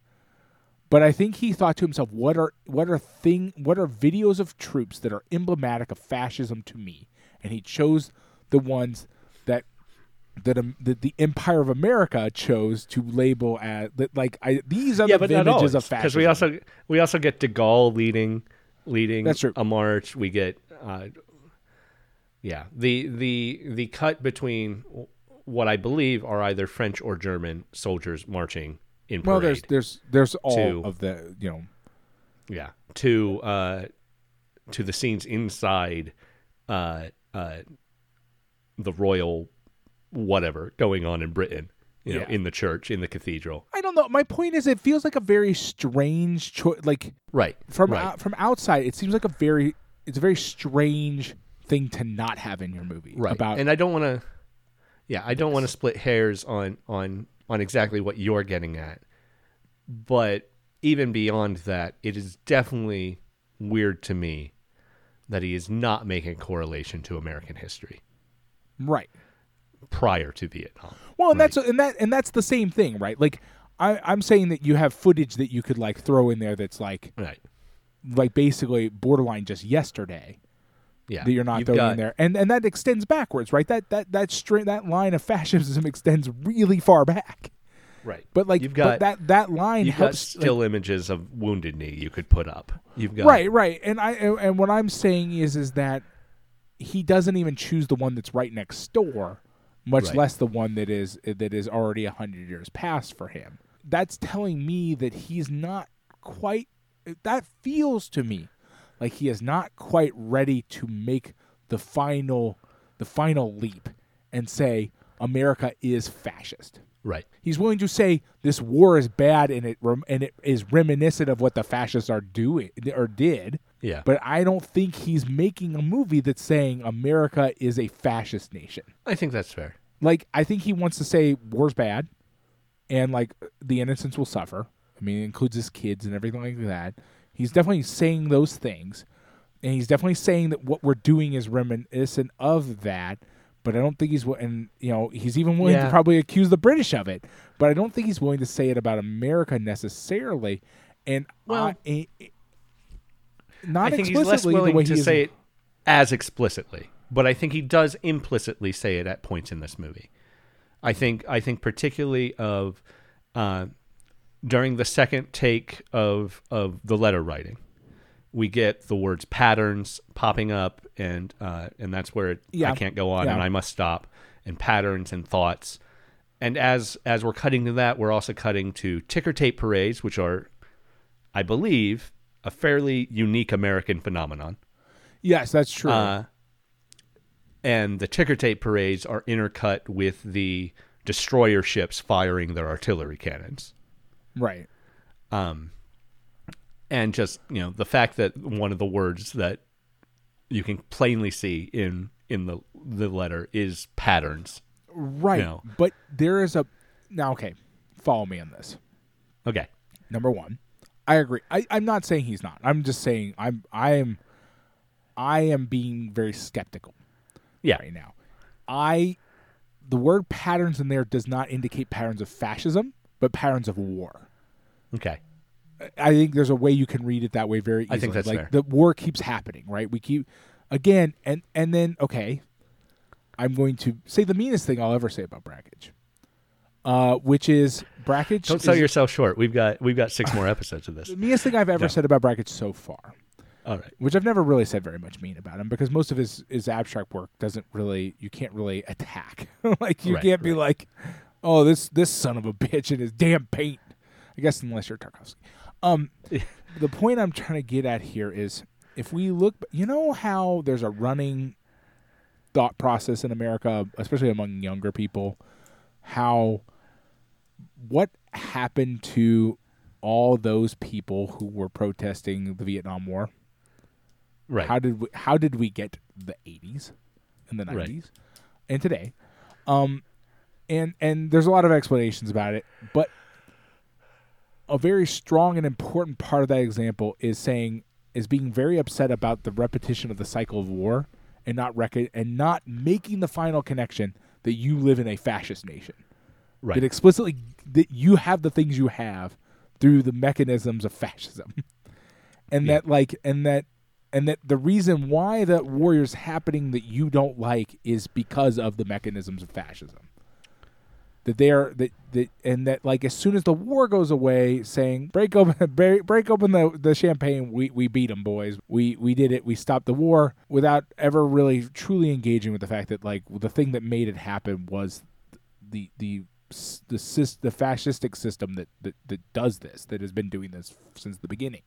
But I think he thought to himself, what are what are thing what are videos of troops that are emblematic of fascism to me? And he chose the ones that, um, that the Empire of America chose to label as that like I these are yeah, the images of fascism. because we also we also get De Gaulle leading leading That's true. a march. We get uh, yeah the the the cut between what I believe are either French or German soldiers marching in parade. well, there's there's there's all to- of the you know yeah to uh to the scenes inside uh uh the royal whatever going on in Britain. You know, Yeah. in the church, in the cathedral. I don't know. My point is, it feels like a very strange choice. Like Right. from right. out, from outside, it seems like a very it's a very strange thing to not have in your movie. right About and i don't want to yeah i don't want to split hairs on on on exactly what you're getting at but even beyond that it is definitely weird to me that he is not making correlation to american history right. Prior to vietnam Well, and that's and that and that's the same thing, right? Like I, I'm saying that you have footage that you could like throw in there that's like right like basically borderline just yesterday yeah that you're not You've throwing got- in there, and and that extends backwards, right? That that that straight that line of fascism extends really far back. right But like, you've but got that that line you've got helps. like, still images of wounded knee you could put up you've got right right and i and what i'm saying is is that he doesn't even choose the one that's right next door much Right. less the one that is that is already a hundred years past for him that's telling me that he's not quite that feels to me like he is not quite ready to make the final the final leap and say america is fascist right He's willing to say this war is bad and it and it is reminiscent of what the fascists are doing or did. Yeah But I don't think he's making a movie that's saying America is a fascist nation. i think that's fair Like I think he wants to say war's bad and like the innocents will suffer. I mean, it includes his kids and everything like that. He's definitely saying those things. And he's definitely saying that what we're doing is reminiscent of that. But I don't think he's and you know he's even willing to probably accuse the British of it. But I don't think he's willing to say it about America necessarily. And Well- I, I- I- not I think he's explicitly less willing to say it as explicitly, but I think he does implicitly say it at points in this movie. I think I think particularly of uh, during the second take of of the letter writing, we get the words patterns popping up, and uh, and that's where it, Yeah. I can't go on Yeah. and I must stop, and patterns and thoughts. And as as we're cutting to that, we're also cutting to ticker tape parades, which are, I believe, a fairly unique American phenomenon. Yes, that's true. Uh, and the ticker tape parades are intercut with the destroyer ships firing their artillery cannons. right. Um, and just you know the fact that one of the words that you can plainly see in in the the letter is patterns. Right. know. But there is a now okay, follow me on this. Okay, Number one. I agree. I, I'm not saying he's not. I'm just saying I'm I am I am being very skeptical yeah, right now. I the word patterns in there does not indicate patterns of fascism, but patterns of war. okay, I think there's a way you can read it that way very easily. I think that's like fair. the war keeps happening, right? We keep again and and then okay, I'm going to say the meanest thing I'll ever say about Brakhage. Uh, which is Brakhage don't sell is yourself short. We've got we've got six more episodes of this. the meanest thing I've ever No. said about Brakhage so far. All right, which I've never really said very much mean about him because most of his his abstract work doesn't really you can't really attack like you Right, can't be like oh this this son of a bitch and his damn paint I guess unless you're Tarkovsky um the point I'm trying to get at here is if we look you know how there's a running thought process in America especially among younger people how what happened to all those people who were protesting the Vietnam War? Right. How did we, how did we get the 80s and the 90s Right. and today? Um and and there's a lot of explanations about it, but a very strong and important part of that example is saying is being very upset about the repetition of the cycle of war and not rec- and not making the final connection that you live in a fascist nation right. that explicitly that you have the things you have through the mechanisms of fascism. And Yeah. that like and that and that the reason why that warrior's happening that you don't like is because of the mechanisms of fascism. That they are that, that and that like as soon as the war goes away saying break open break, break open the, the champagne we we beat them boys. We we did it. We stopped the war without ever really truly engaging with the fact that like the thing that made it happen was the the the the fascistic system that, that that does this that has been doing this since the beginning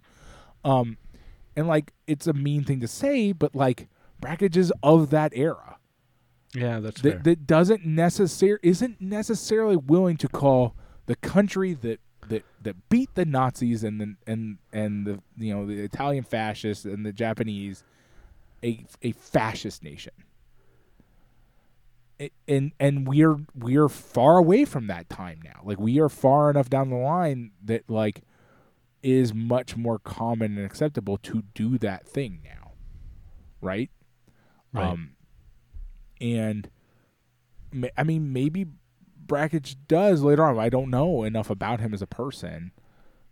um and like it's a mean thing to say but like Brakhage is of that era yeah, that's fair. that, that doesn't necessar- isn't necessarily willing to call the country that that that beat the Nazis and the, and and the you know the Italian fascists and the Japanese a a fascist nation. And and we're we're far away from that time now. Like we are far enough down the line that like it is much more common and acceptable to do that thing now. Right? Right. Um and I mean, maybe Brakhage does later on. I don't know enough about him as a person,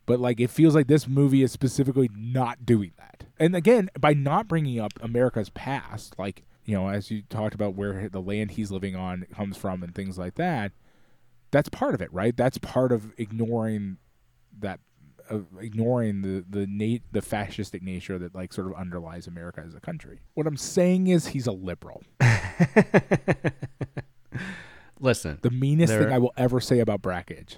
but like it feels like this movie is specifically not doing that. And again, by not bringing up America's past, like you know, as you talked about where the land he's living on comes from and things like that, that's part of it, right? That's part of ignoring that. Of ignoring the the nat- the fascistic nature that like sort of underlies America as a country. What I'm saying is he's a liberal. Listen, The meanest thing I will ever say about Brakhage.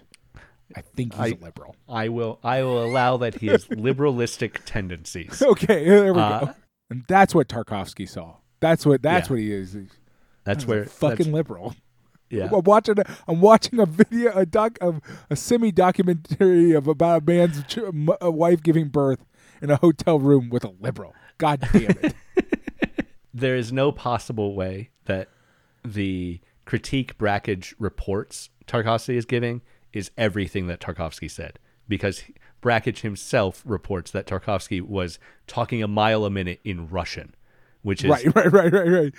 I think he's I- a liberal. I will I will allow that he has liberalistic tendencies. Okay, there we Uh, go. And that's what Tarkovsky saw. That's what that's Yeah. what he is. He's That's a where fucking that's- liberal. yeah. I'm watching. A, I'm watching a video, a doc, of a semi documentary of about a man's a wife giving birth in a hotel room with a liberal. God damn it! there is no possible way that the critique Brakhage reports Tarkovsky is giving is everything that Tarkovsky said because Brakhage himself reports that Tarkovsky was talking a mile a minute in Russian, which is right, right, right, right, right.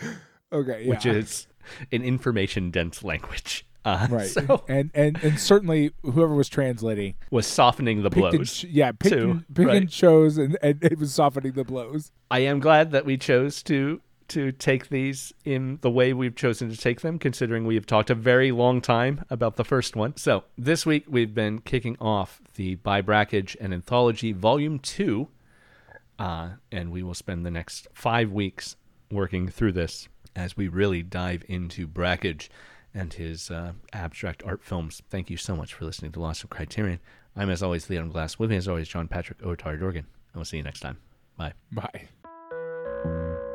Okay, yeah. which is an information dense language. Uh, right, So and and and certainly whoever was translating was softening the picked and blows. yeah, picked too, and, picked right. and chose, and, and it was softening the blows. I am glad that we chose to to take these in the way we've chosen to take them, considering we have talked a very long time about the first one. So this week we've been kicking off the By Brakhage and Anthology Volume Two, uh, and we will spend the next five weeks working through this as we really dive into Brackage and his uh, abstract art films. Thank you so much for listening to Lost of Criterion. I'm as always Leon Glass. With me as always John Patrick Otari Dorgan. And we'll see you next time. Bye. Bye.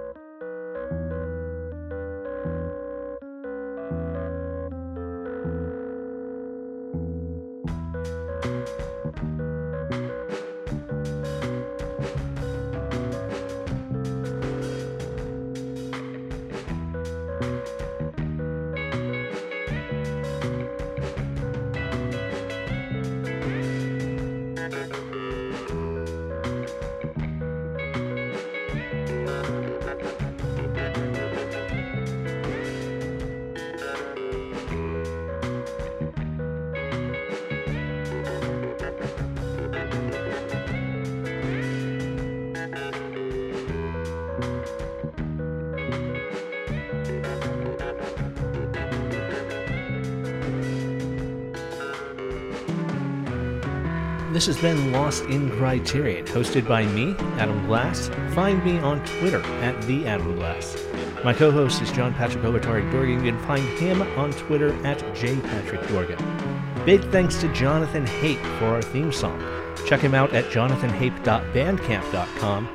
This has been Lost in Criterion, hosted by me, Adam Glass. Find me on Twitter at the Adam Glass. My co-host is John Patrick Ovatari Dorgan. You can find him on Twitter at jpatrickdorgan. Big thanks to Jonathan Hape for our theme song. Check him out at jonathanhape.bandcamp.com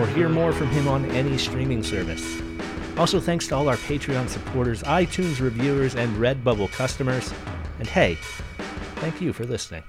or hear more from him on any streaming service. Also, thanks to all our Patreon supporters, iTunes reviewers, and Redbubble customers. And hey, Thank you for listening.